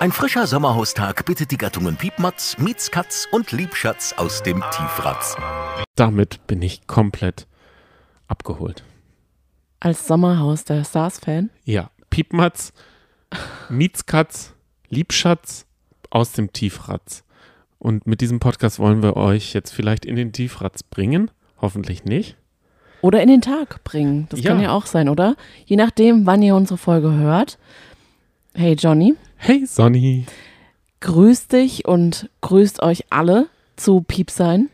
Ein frischer Sommerhaustag bittet die Gattungen Piepmatz, Miezkatz und Liebschatz aus dem Tiefratz. Damit bin ich komplett abgeholt. Als Sommerhaus der Stars-Fan? Ja, Piepmatz, Miezkatz, Liebschatz aus dem Tiefratz. Und mit diesem Podcast wollen wir euch jetzt vielleicht in den Tiefratz bringen. Hoffentlich nicht. Oder in den Tag bringen. Das Ja. kann ja auch sein, oder? Je nachdem, wann ihr unsere Folge hört. Hey Johnny, Hey Sonny. grüß dich und grüßt euch alle zu Piepsein.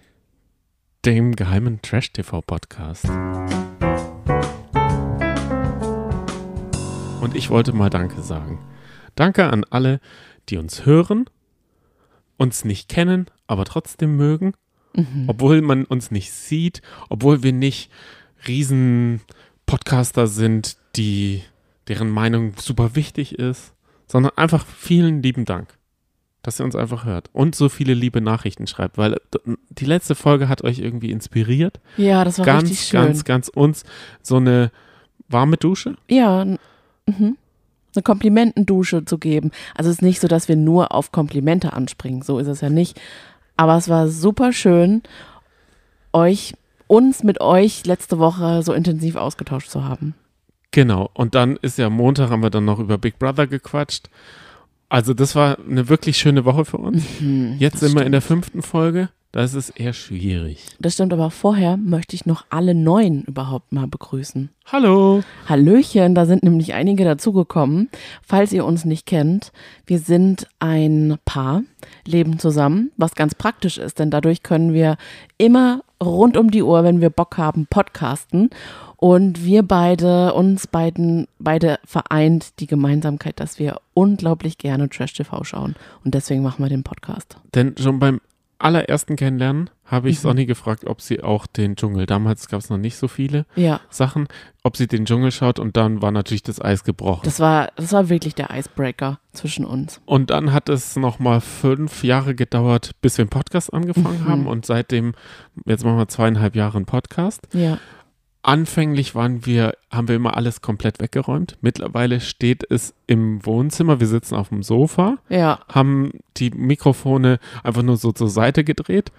dem geheimen Trash-TV-Podcast. Und ich wollte mal Danke sagen. Danke an alle, die uns hören, uns nicht kennen, aber trotzdem mögen, obwohl man uns nicht sieht, obwohl wir nicht riesen Podcaster sind, die deren Meinung super wichtig ist, sondern einfach vielen lieben Dank dass ihr uns einfach hört und so viele liebe Nachrichten schreibt, weil die letzte Folge hat euch irgendwie inspiriert. Ja, das war richtig Ganz, schön. ganz, ganz uns so eine warme Dusche. ja, mhm. eine Komplimentendusche zu geben. Also es ist nicht so, dass wir nur auf Komplimente anspringen, so ist es ja nicht. Aber es war super schön, euch, uns mit euch letzte Woche so intensiv ausgetauscht zu haben. Genau. Und dann ist ja Montag, haben wir dann noch über Big Brother gequatscht. Also das war eine wirklich schöne Woche für uns. Mhm, Jetzt sind wir in der fünften Folge. Da ist es eher schwierig. Das stimmt, aber vorher möchte ich noch alle Neuen überhaupt mal begrüßen. Hallo. Hallöchen, da sind nämlich einige dazugekommen. Falls ihr uns nicht kennt, wir sind ein Paar, leben zusammen, was ganz praktisch ist, denn dadurch können wir immer rund um die Uhr, wenn wir Bock haben, podcasten. Und wir beide, uns beiden, beide vereint die Gemeinsamkeit, dass wir unglaublich gerne Trash TV schauen. Und deswegen machen wir den Podcast. Denn schon beim allerersten Kennenlernen habe ich Mhm. Sonny gefragt, ob sie auch den Dschungel, damals gab es noch nicht so viele Ja, Sachen, ob sie den Dschungel schaut und dann war natürlich das Eis gebrochen. das war, das war wirklich der Icebreaker zwischen uns. Und dann hat es nochmal fünf Jahre gedauert, bis wir einen Podcast angefangen Mhm. haben. Und seitdem, jetzt machen wir zweieinhalb Jahre einen Podcast. Ja. Anfänglich waren wir, haben wir immer alles komplett weggeräumt. Mittlerweile steht es im Wohnzimmer. Wir sitzen auf dem Sofa, Ja, haben die Mikrofone einfach nur so zur Seite gedreht.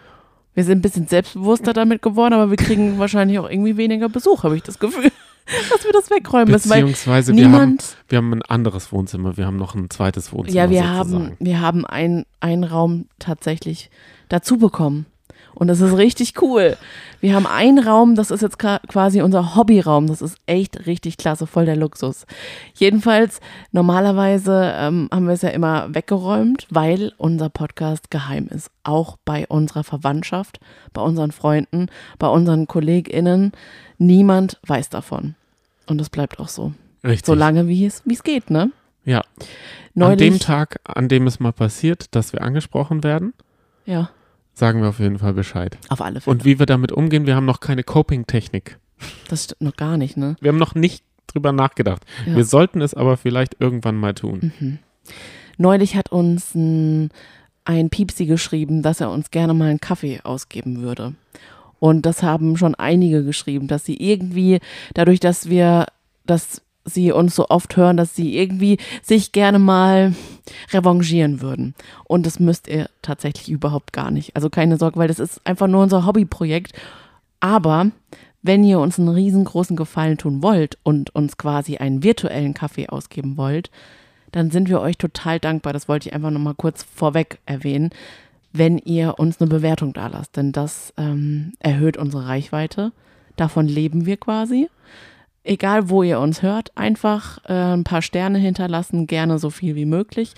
Wir sind ein bisschen selbstbewusster damit geworden, aber wir kriegen wahrscheinlich auch irgendwie weniger Besuch, habe ich das Gefühl, dass wir das wegräumen müssen. Beziehungsweise wir haben, wir haben ein anderes Wohnzimmer. Wir haben noch ein zweites Wohnzimmer. ja, wir sozusagen. haben, wir haben ein- einen Raum tatsächlich dazu bekommen. Und das ist richtig cool. Wir haben einen Raum, das ist jetzt quasi unser Hobbyraum. Das ist echt richtig klasse, voll der Luxus. Jedenfalls, normalerweise ähm, haben wir es ja immer weggeräumt, weil unser Podcast geheim ist. Auch bei unserer Verwandtschaft, bei unseren Freunden, bei unseren KollegInnen. Niemand weiß davon. Und das bleibt auch so. Richtig. So lange, wie es, wie es geht, ne? Ja. An Neulich, dem Tag, an dem es mal passiert, dass wir angesprochen werden, ja, sagen wir auf jeden Fall Bescheid. auf alle Fälle. Und wie wir damit umgehen, wir haben noch keine Coping-Technik. Das stimmt noch gar nicht, ne? Wir haben noch nicht drüber nachgedacht. Ja. Wir sollten es aber vielleicht irgendwann mal tun. Mhm. Neulich hat uns ein, ein Piepsi geschrieben, dass er uns gerne mal einen Kaffee ausgeben würde. Und das haben schon einige geschrieben, dass sie irgendwie, dadurch, dass wir, dass sie uns so oft hören, dass sie irgendwie sich gerne mal revanchieren würden. Und das müsst ihr tatsächlich überhaupt gar nicht. Also keine Sorge, weil das ist einfach nur unser Hobbyprojekt. Aber wenn ihr uns einen riesengroßen Gefallen tun wollt und uns quasi einen virtuellen Kaffee ausgeben wollt, dann sind wir euch total dankbar. Das wollte ich einfach nochmal kurz vorweg erwähnen, wenn ihr uns eine Bewertung da lasst. Denn das ähm, erhöht unsere Reichweite. Davon leben wir quasi. Egal, wo ihr uns hört, einfach äh, ein paar Sterne hinterlassen, gerne so viel wie möglich.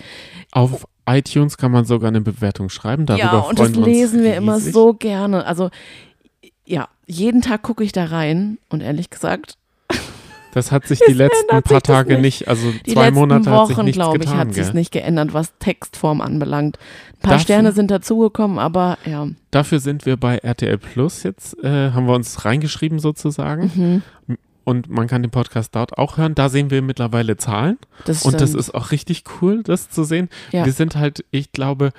Auf iTunes kann man sogar eine Bewertung schreiben. Darüber ja, und das wir lesen wir immer riesig. so gerne. Also, ja, jeden Tag gucke ich da rein und ehrlich gesagt, Das hat sich die letzten paar Tage nicht. nicht, also die zwei Monate hat sich Wochen, nichts glaube ich, getan. hat sich nicht geändert, was Textform anbelangt. Ein paar Dafür- Sterne sind dazugekommen, aber ja. Dafür sind wir bei RTL Plus jetzt, äh, haben wir uns reingeschrieben sozusagen. Mhm, Und man kann den Podcast dort auch hören. Da sehen wir mittlerweile Zahlen. das Und das ist auch richtig cool, das zu sehen. Ja. Wir sind halt, ich glaube,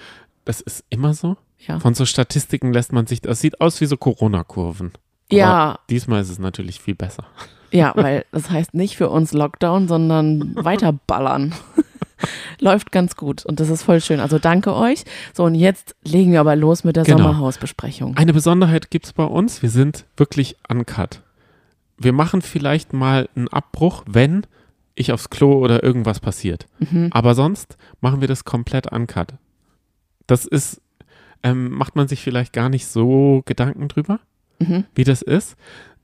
das ist immer so. ja. Von so Statistiken lässt man sich, das sieht aus wie so Corona-Kurven. ja, Diesmal ist es natürlich viel besser. ja, weil das heißt nicht für uns Lockdown, sondern weiterballern. Läuft ganz gut und das ist voll schön. Also danke euch. So, und jetzt legen wir aber los mit der Genau. Sommerhausbesprechung. Eine Besonderheit gibt es bei uns, wir sind wirklich uncut. Wir machen vielleicht mal einen Abbruch, wenn ich aufs Klo oder irgendwas passiert. Mhm. Aber sonst machen wir das komplett uncut. Das ist, ähm, macht man sich vielleicht gar nicht so Gedanken drüber, Mhm. wie das ist.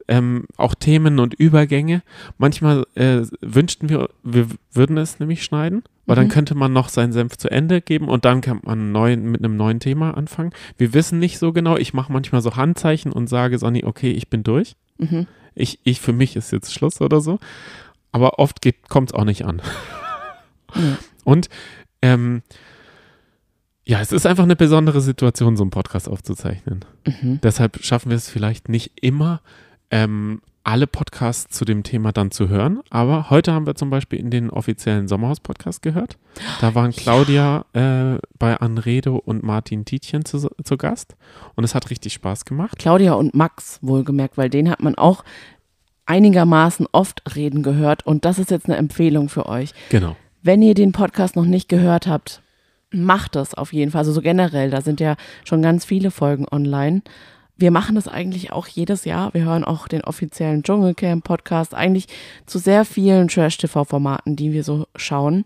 Ähm, auch Themen und Übergänge. Manchmal äh, wünschten wir, wir würden es nämlich schneiden, weil dann Mhm. könnte man noch seinen Senf zu Ende geben und dann kann man neu, mit einem neuen Thema anfangen. Wir wissen nicht so genau. Ich mache manchmal so Handzeichen und sage Sonny, okay, ich bin durch. Mhm. Ich, ich für mich ist jetzt Schluss oder so. Aber oft kommt es auch nicht an. Ja. Und ähm, ja, es ist einfach eine besondere Situation, so einen Podcast aufzuzeichnen. Mhm. Deshalb schaffen wir es vielleicht nicht immer, ähm, alle Podcasts zu dem Thema dann zu hören. Aber heute haben wir zum Beispiel in den offiziellen Sommerhaus-Podcast gehört. Da waren Claudia äh, bei Anredo und Martin Tietjen zu, zu Gast. Und es hat richtig Spaß gemacht. Claudia und Max wohlgemerkt, weil den hat man auch einigermaßen oft reden gehört und das ist jetzt eine Empfehlung für euch. Genau. Wenn ihr den Podcast noch nicht gehört habt, macht es auf jeden Fall. Also so generell, da sind ja schon ganz viele Folgen online. Wir machen das eigentlich auch jedes Jahr. Wir hören auch den offiziellen Dschungelcamp-Podcast, eigentlich zu sehr vielen Trash-TV-Formaten, die wir so schauen.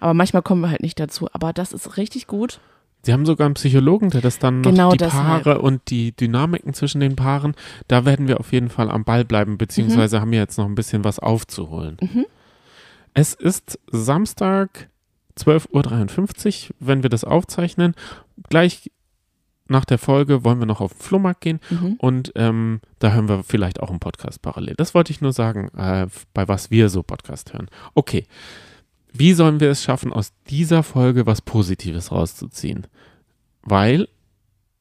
Aber manchmal kommen wir halt nicht dazu. Aber das ist richtig gut. Sie haben sogar einen Psychologen, der das dann noch Genau die deshalb. Paare und die Dynamiken zwischen den Paaren, da werden wir auf jeden Fall am Ball bleiben, beziehungsweise haben wir jetzt noch ein bisschen was aufzuholen. Mhm. Es ist Samstag 12.53 Uhr, wenn wir das aufzeichnen. Gleich nach der Folge wollen wir noch auf den Flohmarkt gehen Mhm. und ähm, da hören wir vielleicht auch einen Podcast parallel. Das wollte ich nur sagen, äh, bei was wir so Podcast hören. Okay, wie sollen wir es schaffen, aus dieser Folge was Positives rauszuziehen? Weil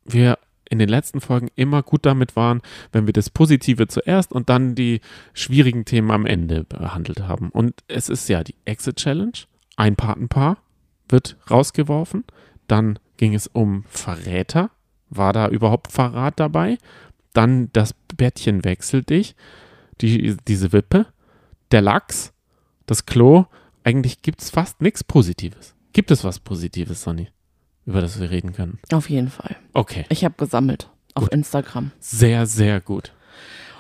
wir in den letzten Folgen immer gut damit waren, wenn wir das Positive zuerst und dann die schwierigen Themen am Ende behandelt haben. Und es ist ja die Exit Challenge. Ein Patenpaar wird rausgeworfen. Dann ging es um Verräter. War da überhaupt Verrat dabei? Dann das Bettchen wechselt dich. Die, diese Wippe. Der Lachs. Das Klo. Eigentlich gibt es fast nichts Positives. Gibt es was Positives, Sonny, über das wir reden können? Auf jeden Fall. Okay. Ich habe gesammelt auf Gut. Instagram. Sehr, sehr gut.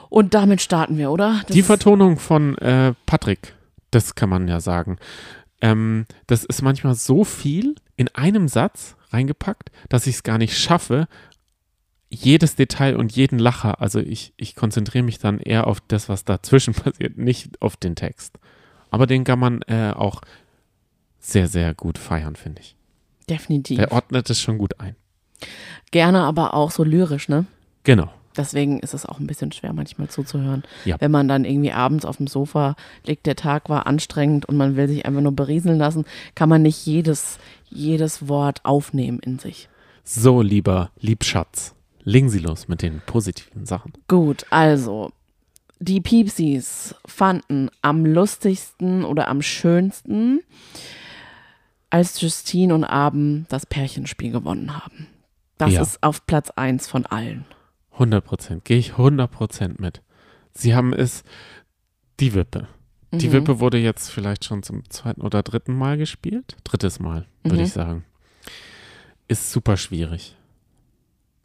Und damit starten wir, oder? Das Die Vertonung von äh, Patrick, das kann man ja sagen. Ähm, das ist manchmal so viel in einem Satz reingepackt, dass ich es gar nicht schaffe, jedes Detail und jeden Lacher, also ich, ich konzentriere mich dann eher auf das, was dazwischen passiert, nicht auf den Text. Aber den kann man äh, auch sehr, sehr gut feiern, finde ich. definitiv. Der ordnet es schon gut ein. Gerne aber auch so lyrisch, ne? Genau. Deswegen ist es auch ein bisschen schwer manchmal zuzuhören. Ja. Wenn man dann irgendwie abends auf dem Sofa liegt, der Tag war anstrengend und man will sich einfach nur berieseln lassen, kann man nicht jedes, jedes Wort aufnehmen in sich. So, lieber Liebschatz, legen Sie los mit den positiven Sachen. Gut, also die Piepsis fanden am lustigsten oder am schönsten, als Justine und Abend das Pärchenspiel gewonnen haben. Das Ja. ist auf Platz 1 von allen. 100 Prozent, gehe ich 100 Prozent mit. Sie haben es, die Wippe. Die Mhm. Wippe wurde jetzt vielleicht schon zum zweiten oder dritten Mal gespielt. Drittes Mal, würde Mhm. ich sagen. Ist super schwierig.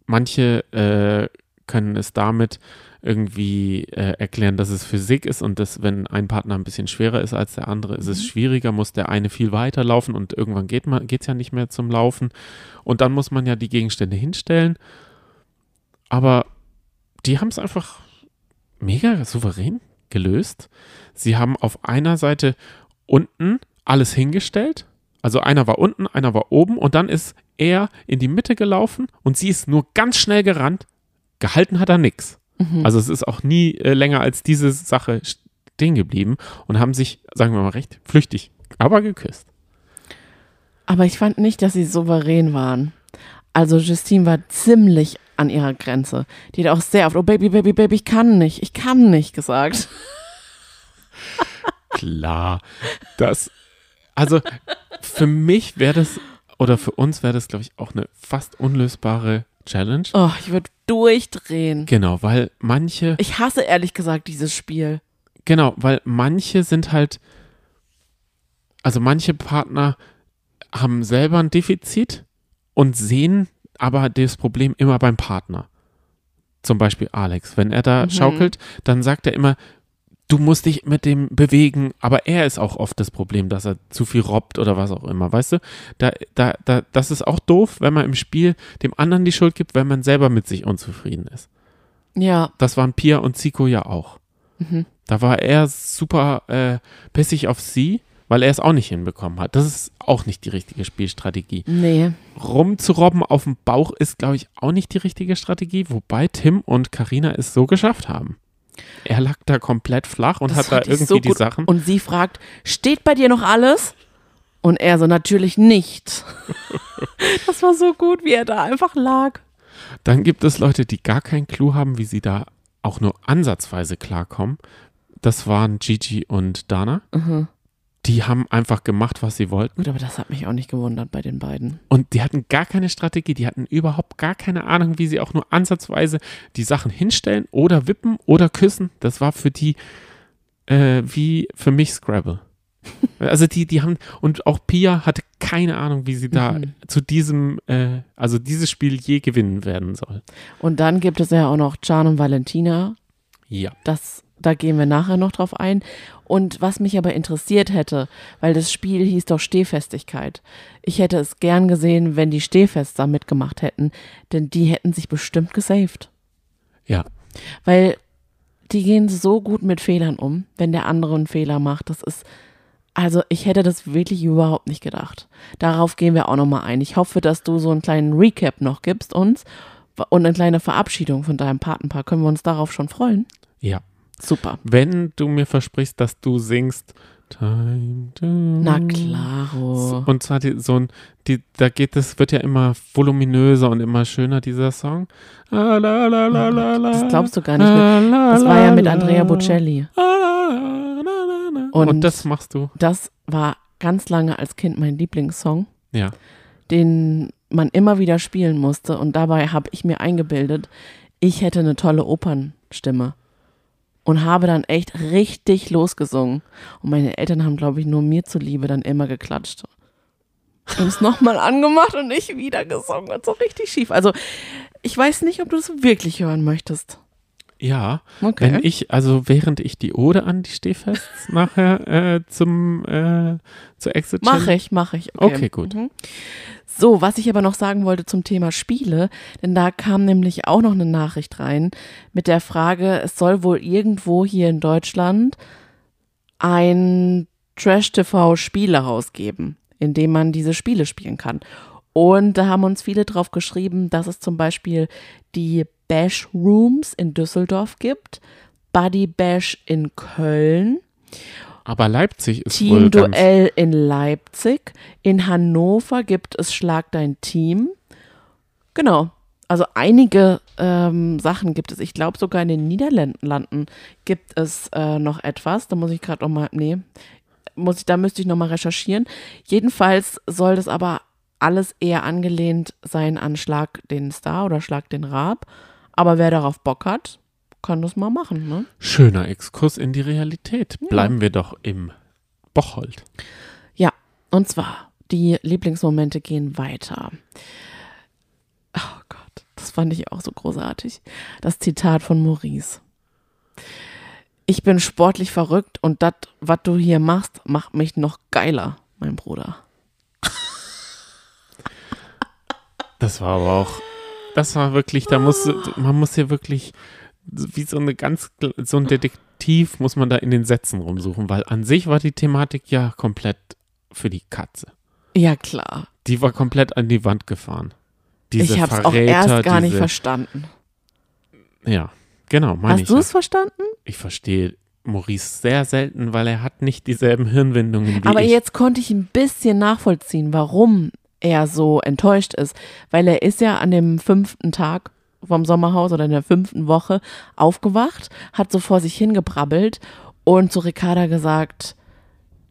Manche äh, können es damit irgendwie äh, erklären, dass es Physik ist und dass, wenn ein Partner ein bisschen schwerer ist als der andere, ist es Mhm. schwieriger, muss der eine viel weiter laufen und irgendwann geht es ja nicht mehr zum Laufen. Und dann muss man ja die Gegenstände hinstellen. Aber die haben es einfach mega souverän gelöst. Sie haben auf einer Seite unten alles hingestellt. Also einer war unten, einer war oben und dann ist er in die Mitte gelaufen und sie ist nur ganz schnell gerannt. Gehalten hat er nichts. Mhm. Also es ist auch nie äh, länger als diese Sache stehen geblieben und haben sich, sagen wir mal recht, flüchtig, aber geküsst. Aber ich fand nicht, dass sie souverän waren. Also Justine war ziemlich an ihrer Grenze. Die hat auch sehr oft, oh Baby, Baby, Baby, ich kann nicht, ich kann nicht gesagt. Klar, das, also für mich wäre das, oder für uns wäre das, glaube ich, auch eine fast unlösbare Challenge. Oh, ich würde durchdrehen. Genau, weil manche, Ich hasse ehrlich gesagt dieses Spiel. genau, weil manche sind halt also manche Partner haben selber ein Defizit und sehen aber das Problem immer beim Partner. Zum Beispiel Alex. Wenn er da Mhm. schaukelt, dann sagt er immer, du musst dich mit dem bewegen, aber er ist auch oft das Problem, dass er zu viel robbt oder was auch immer, weißt du? Da, da, da, das ist auch doof, wenn man im Spiel dem anderen die Schuld gibt, wenn man selber mit sich unzufrieden ist. Ja, Das waren Pia und Zico ja auch. Mhm. Da war er super äh, pissig auf sie, weil er es auch nicht hinbekommen hat. Das ist auch nicht die richtige Spielstrategie. nee. Rumzurobben auf dem Bauch ist, glaube ich, auch nicht die richtige Strategie, wobei Tim und Karina es so geschafft haben. Er lag da komplett flach und Das hat da irgendwie so die. Sachen. Und sie fragt, steht bei dir noch alles? Und er so, natürlich nicht. das war so gut, wie er da einfach lag. Dann gibt es Leute, die gar keinen Clou haben, wie sie da auch nur ansatzweise klarkommen. Das waren Gigi und Dana. Mhm. Die haben einfach gemacht, was sie wollten. Gut, aber das hat mich auch nicht gewundert bei den beiden. Und die hatten gar keine Strategie, die hatten überhaupt gar keine Ahnung, wie sie auch nur ansatzweise die Sachen hinstellen oder wippen oder küssen. Das war für die äh, wie für mich Scrabble. Also die, die haben, und auch Pia hatte keine Ahnung, wie sie da Mhm. zu diesem, äh, also dieses Spiel je gewinnen werden soll. Und dann gibt es ja auch noch Can und Valentina. Ja. Das, da gehen wir nachher noch drauf ein. Und was mich aber interessiert hätte, weil das Spiel hieß doch Stehfestigkeit. Ich hätte es gern gesehen, wenn die Stehfest da mitgemacht hätten, denn die hätten sich bestimmt gesaved. Ja. Weil die gehen so gut mit Fehlern um, wenn der andere einen Fehler macht. Das ist, also ich hätte das wirklich überhaupt nicht gedacht. Darauf gehen wir auch nochmal ein. Ich hoffe, dass du so einen kleinen Recap noch gibst uns und eine kleine Verabschiedung von deinem Patenpaar. Können wir uns darauf schon freuen? Ja. Super. Wenn du mir versprichst, dass du singst Time to Na klaro. Und zwar die, so ein, die, da geht es, wird ja immer voluminöser und immer schöner, dieser Song. Ah, la, la, la, la, la. Das glaubst du gar nicht. Ah, Das war ja mit. Andrea Bocelli. Ah. Und- Und das machst du. Das war ganz lange als Kind mein Lieblingssong. Ja. den man immer wieder spielen musste. Und dabei habe ich mir eingebildet, ich hätte eine tolle Opernstimme. Und habe dann echt richtig losgesungen. Und meine Eltern haben, glaube ich, nur mir zuliebe dann immer geklatscht. Haben es nochmal angemacht und ich wieder gesungen und so richtig schief. Also, ich weiß nicht, ob du es wirklich hören möchtest. Ja. Okay. Wenn ich, also während ich die Ode an die Stehfests nachher äh, zum äh, zur Exit Mache ich, mache ich. Okay, gut. Mhm. So, was ich aber noch sagen wollte zum Thema Spiele, denn da kam nämlich auch noch eine Nachricht rein mit der Frage, es soll wohl irgendwo hier in Deutschland ein Trash-TV-Spiel herausgeben, in dem man diese Spiele spielen kann. Und da haben uns viele drauf geschrieben, dass es zum Beispiel die Bash Rooms in Düsseldorf gibt, Buddy Bash in Köln, Aber Leipzig ist Teamduell in Leipzig. In Hannover gibt es Schlag dein Team. Genau. Also einige ähm, Sachen gibt es. Ich glaube sogar in den Niederlanden gibt es äh, noch etwas. Da muss ich gerade noch mal, nee, muss ich, da müsste ich noch mal recherchieren. Jedenfalls soll das aber alles eher angelehnt sein an Schlag den Star oder Schlag den Rab. Aber wer darauf Bock hat, kann das mal machen, ne? schöner Exkurs in die Realität. Bleiben wir doch im Bocholt. Ja, und zwar, die Lieblingsmomente gehen weiter. Oh Gott, das fand ich auch so großartig. Das Zitat von Maurice. Ich bin sportlich verrückt und das, was du hier machst, macht mich noch geiler, mein Bruder. Das war aber auch, das war wirklich, da muss, man muss hier wirklich, wie so eine ganz, so ein Detektiv muss man da in den Sätzen rumsuchen, weil an sich war die Thematik ja komplett für die Katze. Ja, klar. Die war komplett an die Wand gefahren. Diese ich habe es Verräter, auch erst gar nicht diese, verstanden. Ja, genau, meine. Hast du ja. es verstanden? Ich verstehe Maurice sehr selten, weil er hat nicht dieselben Hirnwindungen wie Aber ich. jetzt konnte ich ein bisschen nachvollziehen, warum er so enttäuscht ist. Weil er ist ja an dem fünften Tag vom Sommerhaus oder in der fünften Woche aufgewacht, hat so vor sich hingebrabbelt und zu Ricarda gesagt,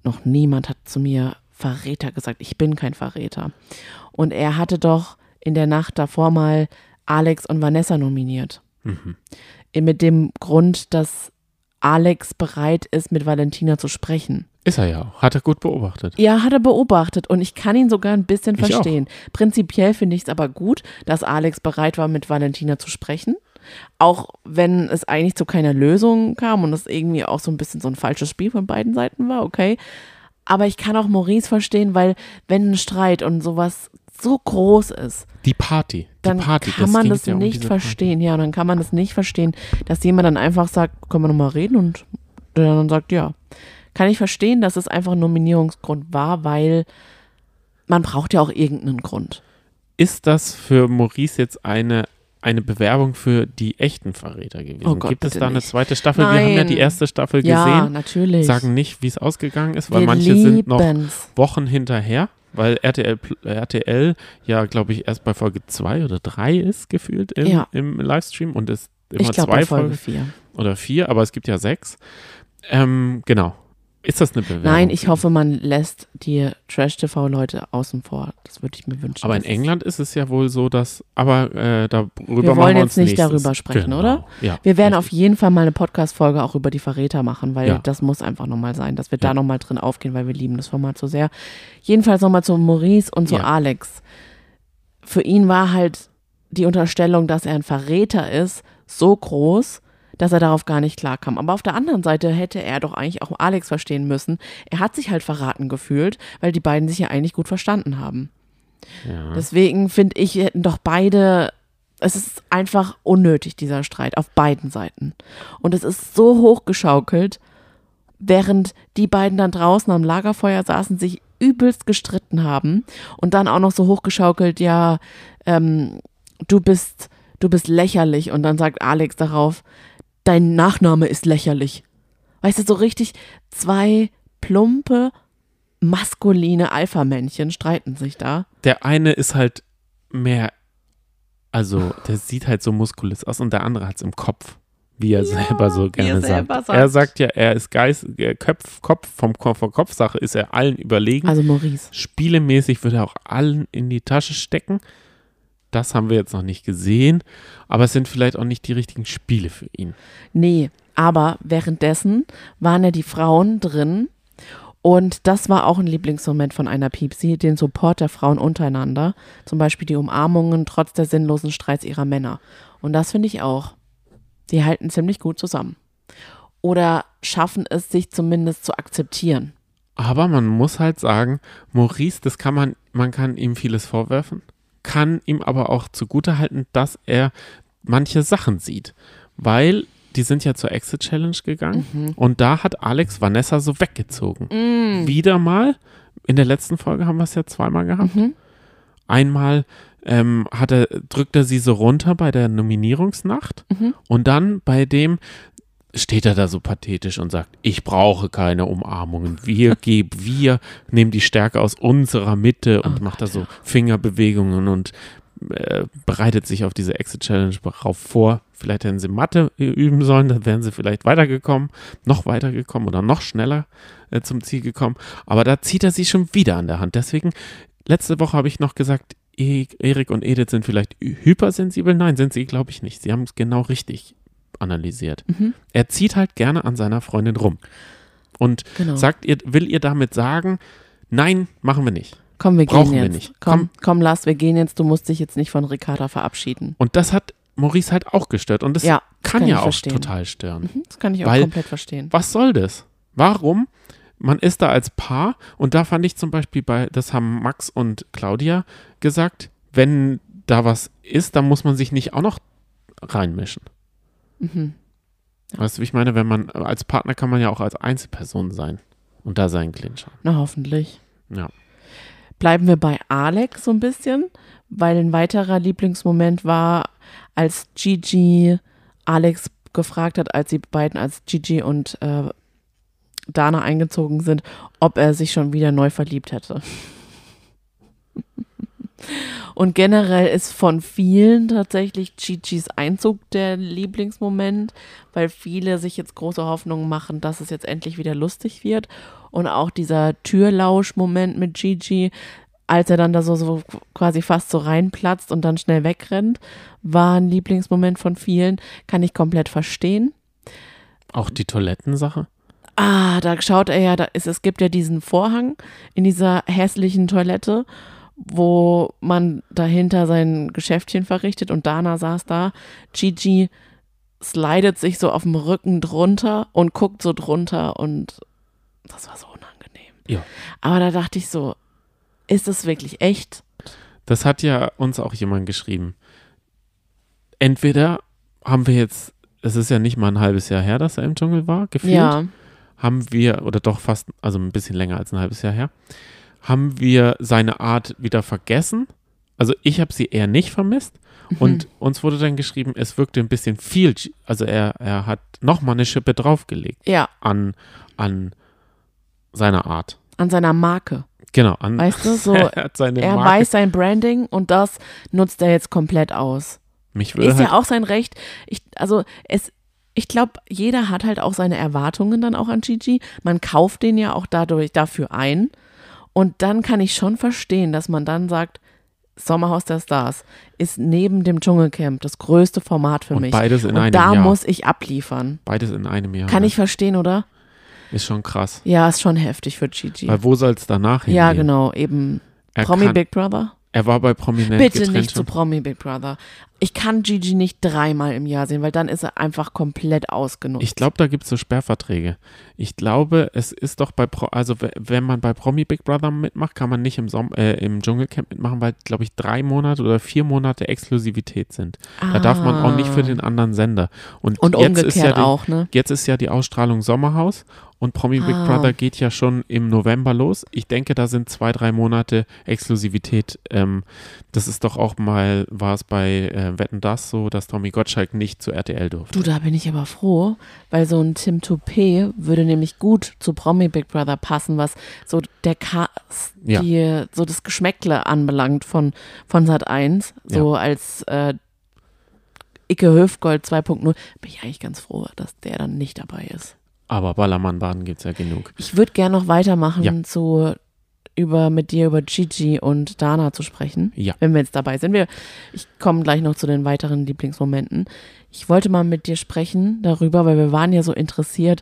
noch niemand hat zu mir Verräter gesagt. Ich bin kein Verräter. Und er hatte doch in der Nacht davor mal Alex und Vanessa nominiert. Mhm. Mit dem Grund, dass Alex bereit ist, mit Valentina zu sprechen. Ist er ja auch. Hat er gut beobachtet. Ja, hat er beobachtet und ich kann ihn sogar ein bisschen Ich auch. verstehen. Prinzipiell finde ich es aber gut, dass Alex bereit war, mit Valentina zu sprechen. Auch wenn es eigentlich zu keiner Lösung kam und es irgendwie auch so ein bisschen so ein falsches Spiel von beiden Seiten war, okay. Aber ich kann auch Maurice verstehen, weil wenn ein Streit und sowas so groß ist, Die Party. Die dann Party. kann man das ja um nicht Party. verstehen. Ja, und dann kann man das nicht verstehen, dass jemand dann einfach sagt, können wir nochmal reden und der dann sagt, ja. Kann ich verstehen, dass es einfach ein Nominierungsgrund war, weil man braucht ja auch irgendeinen Grund. Ist das für Maurice jetzt eine, eine Bewerbung für die echten Verräter gewesen? Oh Gott, Gibt es da eine nicht. zweite Staffel? Wir haben ja Nein. die erste Staffel Ja, gesehen. natürlich. Sagen nicht, wie es ausgegangen ist, weil Wir manche sind noch lieben's. Wochen hinterher, weil RTL, RTL ja, glaube ich, erst bei Folge 2 oder 3 ist gefühlt im, Ja. im Livestream und es immer Ich glaube, zwei bei Folge Folgen 4. oder vier, aber es gibt ja sechs. Ähm, genau. Ist das eine Bewerbung? Nein, ich hoffe, man lässt die Trash-TV-Leute außen vor. Das würde ich mir wünschen. Aber in England ist es ja wohl so, dass, aber äh, darüber Wir wollen wir jetzt nicht nächstes. darüber sprechen, genau. oder? Ja, Wir werden auf richtig. jeden Fall mal eine Podcast-Folge auch über die Verräter machen, weil Ja. das muss einfach nochmal sein, dass wir Ja. da nochmal drin aufgehen, weil wir lieben das Format so sehr. Jedenfalls nochmal zu Maurice und zu Ja. Alex. Für ihn war halt die Unterstellung, dass er ein Verräter ist, so groß, dass er darauf gar nicht klarkam. Aber auf der anderen Seite hätte er doch eigentlich auch Alex verstehen müssen. Er hat sich halt verraten gefühlt, weil die beiden sich ja eigentlich gut verstanden haben. Ja. Deswegen finde ich, hätten doch beide, es ist einfach unnötig, dieser Streit auf beiden Seiten. Und es ist so hochgeschaukelt, während die beiden dann draußen am Lagerfeuer saßen, sich übelst gestritten haben und dann auch noch so hochgeschaukelt, ja, ähm, du bist, du bist lächerlich. Und dann sagt Alex darauf, dein Nachname ist lächerlich. Weißt du, so richtig zwei plumpe, maskuline Alpha-Männchen streiten sich da. Der eine ist halt mehr, also der sieht halt so muskulös aus und der andere hat es im Kopf, wie er selber so wie er gerne selber sagt. sagt. Er sagt ja, er ist Geist, äh, Köpf, Kopf, vom, Kopf- von Kopfsache ist er allen überlegen. Also Maurice. Spielemäßig wird er auch allen in die Tasche stecken. Das haben wir jetzt noch nicht gesehen, aber es sind vielleicht auch nicht die richtigen Spiele für ihn. Nee, aber währenddessen waren ja die Frauen drin und das war auch ein Lieblingsmoment von einer Piepsi, den Support der Frauen untereinander. Zum Beispiel die Umarmungen trotz der sinnlosen Streits ihrer Männer. Und das finde ich auch. Die halten ziemlich gut zusammen. Oder schaffen es, sich zumindest zu akzeptieren. Aber man muss halt sagen, Maurice, das kann man, man kann ihm vieles vorwerfen, kann ihm aber auch zugutehalten, dass er manche Sachen sieht. Weil die sind ja zur Exit Challenge gegangen und da hat Alex Vanessa so weggezogen. Wieder mal, in der letzten Folge haben wir es ja zweimal gehabt. Einmal ähm, hat er, drückt er sie so runter bei der Nominierungsnacht und dann bei dem steht er da so pathetisch und sagt, ich brauche keine Umarmungen. Wir geben, wir nehmen die Stärke aus unserer Mitte und macht da so Fingerbewegungen und äh, bereitet sich auf diese Exit Challenge darauf vor. Vielleicht hätten sie Mathe üben sollen, dann wären sie vielleicht weitergekommen, noch weitergekommen oder noch schneller äh, zum Ziel gekommen. Aber da zieht er sie schon wieder an der Hand. Deswegen, letzte Woche habe ich noch gesagt, E- Erik und Edith sind vielleicht hy- hypersensibel. Nein, sind sie, glaube ich, nicht. Sie haben es genau richtig analysiert. Er zieht halt gerne an seiner Freundin rum. Und Genau. sagt ihr, will ihr damit sagen, nein, machen wir nicht. Komm, wir brauchen gehen wir jetzt. nicht. Komm, komm, lass, wir gehen jetzt. Du musst dich jetzt nicht von Ricarda verabschieden. Und das hat Maurice halt auch gestört. Und das Ja, kann, kann ja auch verstehen. total stören. Hm, Das kann ich auch Weil- komplett verstehen. Was soll das? Warum? Man ist da als Paar und da fand ich zum Beispiel bei, das haben Max und Claudia gesagt, wenn da was ist, dann muss man sich nicht auch noch reinmischen. Mhm. Weißt du, wie ich meine, wenn man als Partner kann man ja auch als Einzelperson sein und da seinen Clinch haben. Na, hoffentlich. Ja. Bleiben wir bei Alex so ein bisschen, weil ein weiterer Lieblingsmoment war, als Gigi Alex gefragt hat, als sie beiden als Gigi und äh, Dana eingezogen sind, ob er sich schon wieder neu verliebt hätte. Und generell ist von vielen tatsächlich Gigi's Einzug der Lieblingsmoment, weil viele sich jetzt große Hoffnungen machen, dass es jetzt endlich wieder lustig wird. Und auch dieser Türlausch-Moment mit Gigi, als er dann da so, so quasi fast so reinplatzt und dann schnell wegrennt, war ein Lieblingsmoment von vielen. Kann ich komplett verstehen. Auch die Toilettensache? Ah, da schaut er ja, da ist, es gibt ja diesen Vorhang in dieser hässlichen Toilette, wo man dahinter sein Geschäftchen verrichtet und Dana saß da. Gigi slidet sich so auf dem Rücken drunter und guckt so drunter und das war so unangenehm. Ja. Aber da dachte ich so, ist es wirklich echt? Das hat ja uns auch jemand geschrieben. Entweder haben wir jetzt, es ist ja nicht mal ein halbes Jahr her, dass er im Dschungel war, gefühlt. Ja. Haben wir, oder doch fast, also ein bisschen länger als ein halbes Jahr her, haben wir seine Art wieder vergessen. Also ich habe sie eher nicht vermisst. Und uns wurde dann geschrieben, es wirkte ein bisschen viel, also er, er hat nochmal eine Schippe draufgelegt Ja, an, an seiner Art. an seiner Marke. Genau, an Weißt du, so, er er weiß sein Branding und das nutzt er jetzt komplett aus. Mich würde Ist halt, ja auch sein Recht. Ich, also es, ich glaube, jeder hat halt auch seine Erwartungen dann auch an Gigi. Man kauft den ja auch dadurch dafür ein. Und dann kann ich schon verstehen, dass man dann sagt, Sommerhaus der Stars ist neben dem Dschungelcamp das größte Format für Und mich. beides in und einem da Jahr. muss ich abliefern. beides in einem Jahr. Kann ne? ich verstehen, oder? Ist schon krass. Ja, ist schon heftig für Gigi. Weil wo soll es danach hingehen? Ja, genau, eben. Er, Promi kann, Big Brother? er war bei Prominent Bitte nicht zu schon. Promi Big Brother. Ich kann Gigi nicht dreimal im Jahr sehen, weil dann ist er einfach komplett ausgenutzt. Ich glaube, da gibt es so Sperrverträge. Ich glaube, es ist doch bei, Pro, also wenn man bei Promi Big Brother mitmacht, kann man nicht im, Som äh, im Dschungelcamp mitmachen, weil, glaube ich, drei Monate oder vier Monate Exklusivität sind. Da darf man auch nicht für den anderen Sender. Und, Ah. Und jetzt ist ja umgekehrt die, auch, ne? Jetzt ist ja die Ausstrahlung Sommerhaus und Promi Big Ah. Brother geht ja schon im November los. Ich denke, da sind zwei, drei Monate Exklusivität. Ähm, das ist doch auch mal, war es bei äh, Wetten Das so, dass Tommy Gottschalk nicht zu RTL durfte. Du, da bin ich aber froh, weil so ein Tim Toupet würde nämlich gut zu Promi Big Brother passen, was so der Cast, Ja. die, so das Geschmäckle anbelangt von, von Sat 1, so als äh, Icke Höfgold 2.0, bin ich eigentlich ganz froh, dass der dann nicht dabei ist. Aber Ballermann-Baden gibt es ja genug. Ich würde gerne noch weitermachen, Ja. zu über mit dir über Gigi und Dana zu sprechen. Ja. Wenn wir jetzt dabei sind. Wir, ich komme gleich noch zu den weiteren Lieblingsmomenten. Ich wollte mal mit dir sprechen darüber, weil wir waren ja so interessiert,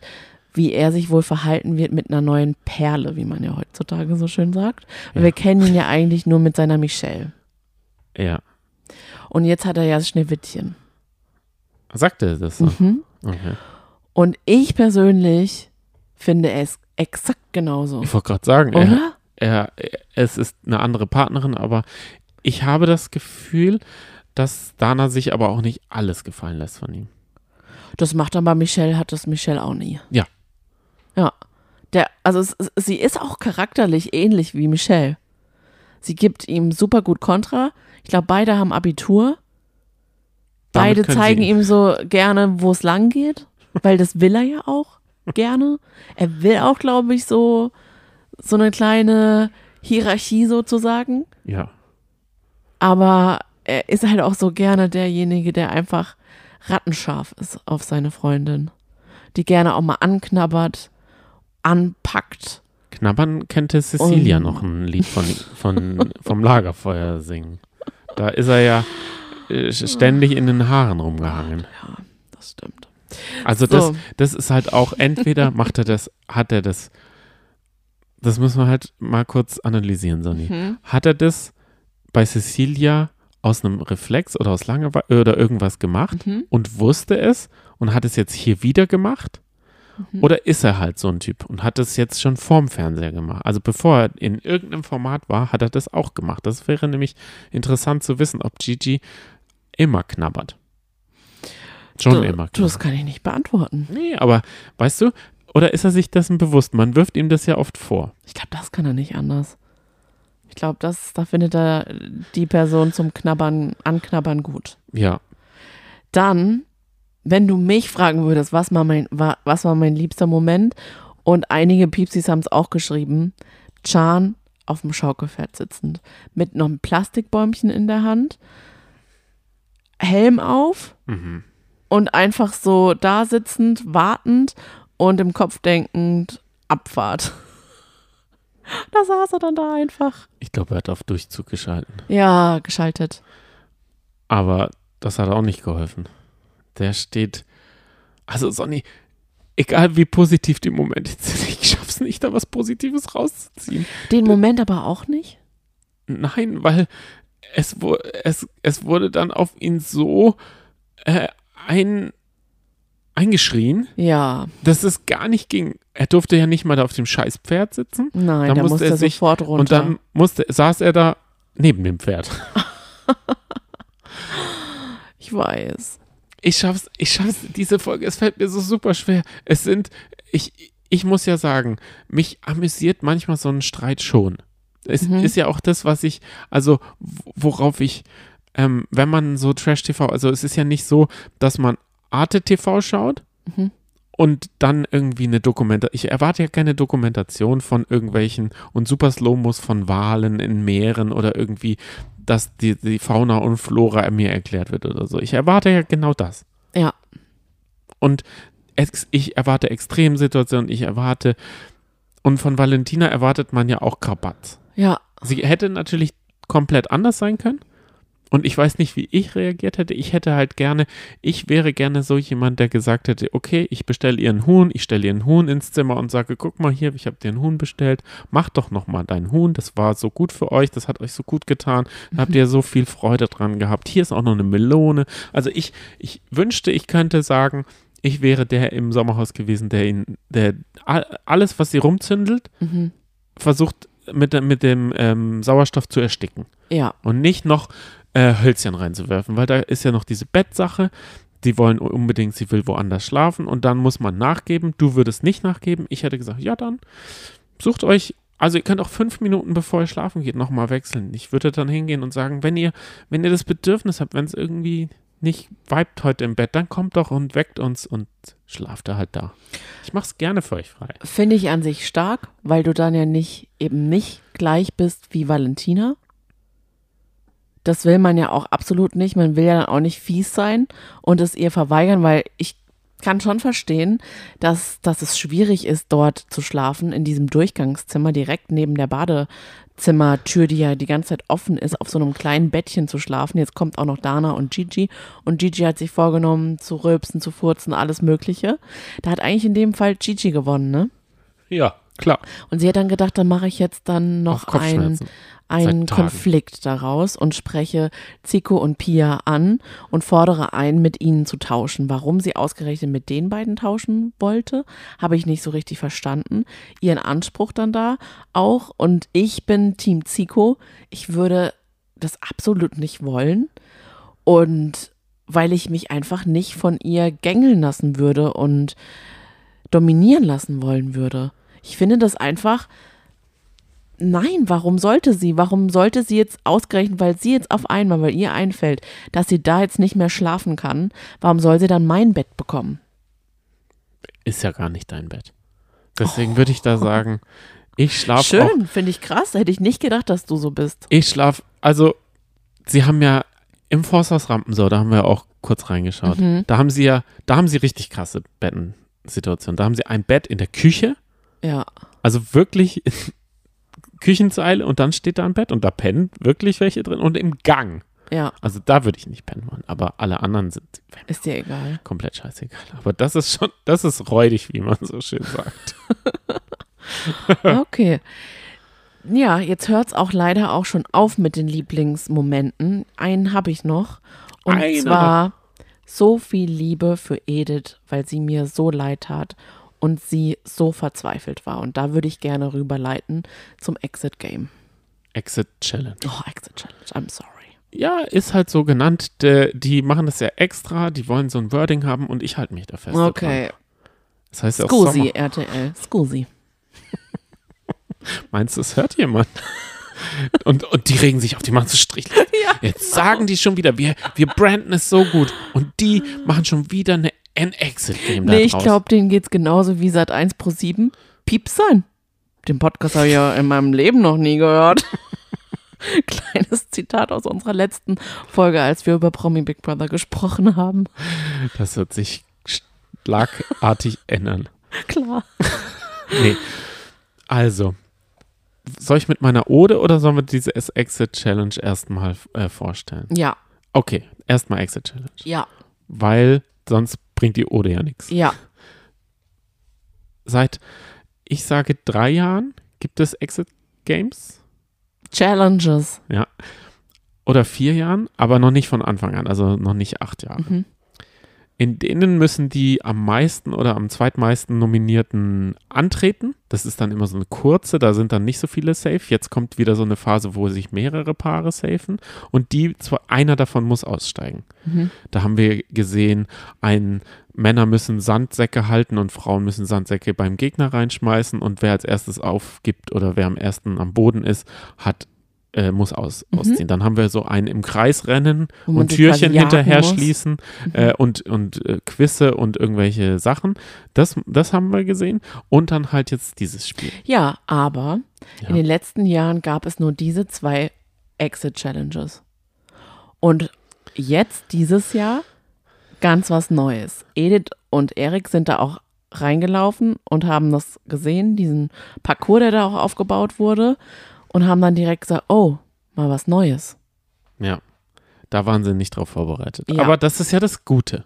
wie er sich wohl verhalten wird mit einer neuen Perle, wie man ja heutzutage so schön sagt. Ja. wir kennen ihn ja eigentlich nur mit seiner Michelle. Ja. Und jetzt hat er ja das Schneewittchen. Sagte er das so? Mhm. Okay. Und ich persönlich finde es exakt genauso. Ich wollte gerade sagen, er, Oder? Er, es ist eine andere Partnerin, aber ich habe das Gefühl, dass Dana sich aber auch nicht alles gefallen lässt von ihm. Das macht aber Michelle, hat das Michelle auch nie. Ja. Ja. Der, also es, es, sie ist auch charakterlich ähnlich wie Michelle. Sie gibt ihm super gut Kontra. Ich glaube, beide haben Abitur. Damit Beide zeigen ihm so gerne, wo es lang geht, weil das will er ja auch gerne. Er will auch, glaube ich, so, so eine kleine Hierarchie sozusagen. Ja. Aber er ist halt auch so gerne derjenige, der einfach rattenscharf ist auf seine Freundin. Die gerne auch mal anknabbert, anpackt. Knabbern könnte Cecilia Und- noch ein Lied von, von, vom Lagerfeuer singen. Da ist er ja äh, ständig in den Haaren rumgehangen. Ja, das stimmt. Also So. das, das ist halt auch, entweder macht er das, hat er das, das müssen wir halt mal kurz analysieren, Sonny. Hm? Hat er das bei Cecilia aus einem Reflex oder aus Langeweile oder irgendwas gemacht Mhm. und wusste es und hat es jetzt hier wieder gemacht? Mhm. Oder ist er halt so ein Typ und hat es jetzt schon vorm Fernseher gemacht? Also bevor er in irgendeinem Format war, hat er das auch gemacht. Das wäre nämlich interessant zu wissen, ob Gigi immer knabbert. Schon du, immer Du, das knabbert. kann ich nicht beantworten. Nee, aber weißt du, oder ist er sich dessen bewusst? Man wirft ihm das ja oft vor. Ich glaube, das kann er nicht anders. Ich glaube, das, da findet er die Person zum Knabbern, Anknabbern gut. Ja, Dann, wenn du mich fragen würdest, was war mein, wa- was war mein liebster Moment? Und einige Piepsis haben es auch geschrieben. Chan auf dem Schaukelpferd sitzend. Mit noch einem Plastikbäumchen in der Hand. Helm auf mhm. und einfach so da sitzend, wartend und im Kopf denkend, Abfahrt. Da saß er dann da einfach. ich glaube, er hat auf Durchzug geschalten. Ja, geschaltet. Aber das hat auch nicht geholfen. Der steht. Also, Sonny, egal wie positiv die Momente sind, ich schaff's nicht, da was Positives rauszuziehen. Den Moment aber auch nicht? Nein, weil es, es, es wurde dann auf ihn so äh, ein, eingeschrien, Ja, dass es gar nicht ging. Er durfte ja nicht mal da auf dem scheiß Pferd sitzen. nein, da musste musste er er sich- sofort runter. Und dann musste, saß er da neben dem Pferd. ich weiß. Ich schaff's, ich schaff's, diese Folge, es fällt mir so super schwer. Es sind, ich, ich muss ja sagen, mich amüsiert manchmal so ein Streit schon. Es Mhm. ist ja auch das, was ich, also worauf ich, ähm, wenn man so Trash-TV, also es ist ja nicht so, dass man Arte TV schaut Mhm. und dann irgendwie eine Dokumentation. Ich erwarte ja keine Dokumentation von irgendwelchen und super Slow-Mos von Walen in Meeren oder irgendwie, dass die, die Fauna und Flora mir erklärt wird oder so. Ich erwarte ja genau das. Ja. Und ich erwarte Extremsituationen, ich erwarte, und von Valentina erwartet man ja auch Krabatz. Ja, Sie hätte natürlich komplett anders sein können. Und ich weiß nicht, wie ich reagiert hätte. Ich hätte halt gerne, ich wäre gerne so jemand, der gesagt hätte, okay, ich bestelle ihr einen Huhn, ich stelle ihr einen Huhn ins Zimmer und sage, guck mal hier, ich habe dir einen Huhn bestellt, mach doch noch mal dein Huhn, das war so gut für euch, das hat euch so gut getan, da habt ihr so viel Freude dran gehabt. Hier ist auch noch eine Melone. Also ich, ich wünschte, ich könnte sagen, ich wäre der im Sommerhaus gewesen, der ihn, der all- alles, was sie rumzündelt, mhm. versucht mit, mit dem ähm, Sauerstoff zu ersticken ja, und nicht noch äh, Hölzchen reinzuwerfen, weil da ist ja noch diese Bettsache. Die wollen unbedingt, sie will woanders schlafen und dann muss man nachgeben. Du würdest nicht nachgeben. Ich hätte gesagt, ja dann sucht euch, also ihr könnt auch fünf Minuten bevor ihr schlafen geht nochmal wechseln. Ich würde dann hingehen und sagen, wenn ihr, wenn ihr das Bedürfnis habt, wenn es irgendwie nicht vibet heute im Bett, dann kommt doch und weckt uns und schlaft da halt da. Ich mach's gerne für euch frei. finde ich an sich stark, weil du dann ja nicht eben nicht gleich bist wie Valentina. Das will man ja auch absolut nicht. Man will ja dann auch nicht fies sein und es ihr verweigern, weil ich kann schon verstehen, dass, dass es schwierig ist, dort zu schlafen, in diesem Durchgangszimmer direkt neben der Badezimmertür, die ja die ganze Zeit offen ist, auf so einem kleinen Bettchen zu schlafen. Jetzt kommt auch noch Dana und Gigi und Gigi hat sich vorgenommen, zu rülpsen, zu furzen, alles Mögliche. Da hat eigentlich in dem Fall Gigi gewonnen, ne? Ja, klar. Und sie hat dann gedacht, dann mache ich jetzt dann noch einen, einen. Konflikt daraus und spreche Zico und Pia an und fordere ein, mit ihnen zu tauschen. Warum sie ausgerechnet mit den beiden tauschen wollte, habe ich nicht so richtig verstanden. Ihren Anspruch dann da auch. Und ich bin Team Zico. Ich würde das absolut nicht wollen. Und weil ich mich einfach nicht von ihr gängeln lassen würde und dominieren lassen wollen würde. Ich finde das einfach, nein, warum sollte sie? Warum sollte sie jetzt ausgerechnet, weil sie jetzt auf einmal, weil ihr einfällt, dass sie da jetzt nicht mehr schlafen kann, warum soll sie dann mein Bett bekommen? ist ja gar nicht dein Bett. Deswegen würde ich da sagen, ich schlafe. Schön, finde ich krass. Hätte ich nicht gedacht, dass du so bist. Ich schlafe, also sie haben ja im Forsthaus Rampensau, da haben wir auch kurz reingeschaut. Mhm. Da haben sie ja, da haben sie richtig krasse Bettensituationen. Da haben sie ein Bett in der Küche, Ja. also wirklich Küchenzeile und dann steht da ein Bett und da pennen wirklich welche drin und im Gang. Ja, Also da würde ich nicht pennen wollen, aber alle anderen sind ist dir egal. komplett scheißegal. Aber das ist schon, das ist räudig, wie man so schön sagt. Okay. Ja, jetzt hört es auch leider auch schon auf mit den Lieblingsmomenten. Einen habe ich noch. Und Einer zwar so viel Liebe für Edith, weil sie mir so leid tat und sie so verzweifelt war. Und da würde ich gerne rüberleiten zum Exit Game. Exit Challenge. Oh, Exit Challenge, I'm sorry. Ja, ist halt so genannt. De, die machen das ja extra, die wollen so ein Wording haben und ich halte mich da fest. Okay. Dran. Das heißt ja Scusi, Sommer. RTL. Scusi. Meinst du, das hört jemand? und, und die regen sich auf, die machen so Strich. Jetzt sagen die schon wieder, wir, wir branden es so gut. Und die machen schon wieder eine ein Exit-Game da Nee, ich glaube, denen geht's genauso wie Sat 1 Pro 7. Pieps sein. Den Podcast habe ich ja in meinem Leben noch nie gehört. Kleines Zitat aus unserer letzten Folge, als wir über Promi Big Brother gesprochen haben. Das wird sich schlagartig ändern. Klar. Nee. Also, soll ich mit meiner Ode oder sollen wir diese Exit-Challenge erstmal äh, vorstellen? Ja, Okay, erstmal Exit-Challenge. ja, Weil sonst bringt die Ode ja nichts. ja. seit, ich sage, drei Jahren gibt es Exit Games. Challenges. Ja. Oder vier Jahren, aber noch nicht von Anfang an, also noch nicht acht Jahre. Mhm. In denen müssen die am meisten oder am zweitmeisten Nominierten antreten. Das ist dann immer so eine kurze, da sind dann nicht so viele safe. Jetzt kommt wieder so eine Phase, wo sich mehrere Paare safen und die, einer davon muss aussteigen. Mhm. Da haben wir gesehen, ein Männer müssen Sandsäcke halten und Frauen müssen Sandsäcke beim Gegner reinschmeißen und wer als erstes aufgibt oder wer am ersten am Boden ist, hat äh, muss aus, Mhm. ausziehen. Dann haben wir so ein im Kreis rennen und Türchen hinterher muss. Mhm. schließen äh, und, und äh, Quizze und irgendwelche Sachen. Das, das haben wir gesehen. Und dann halt jetzt dieses Spiel. Ja, aber Ja. in den letzten Jahren gab es nur diese zwei Exit-Challenges. Und jetzt, dieses Jahr, ganz was Neues. Edith und Erik sind da auch reingelaufen und haben das gesehen, diesen Parcours, der da auch aufgebaut wurde, und haben dann direkt gesagt, oh, mal was Neues. Ja. Da waren sie nicht drauf vorbereitet. Ja. Aber das ist ja das Gute.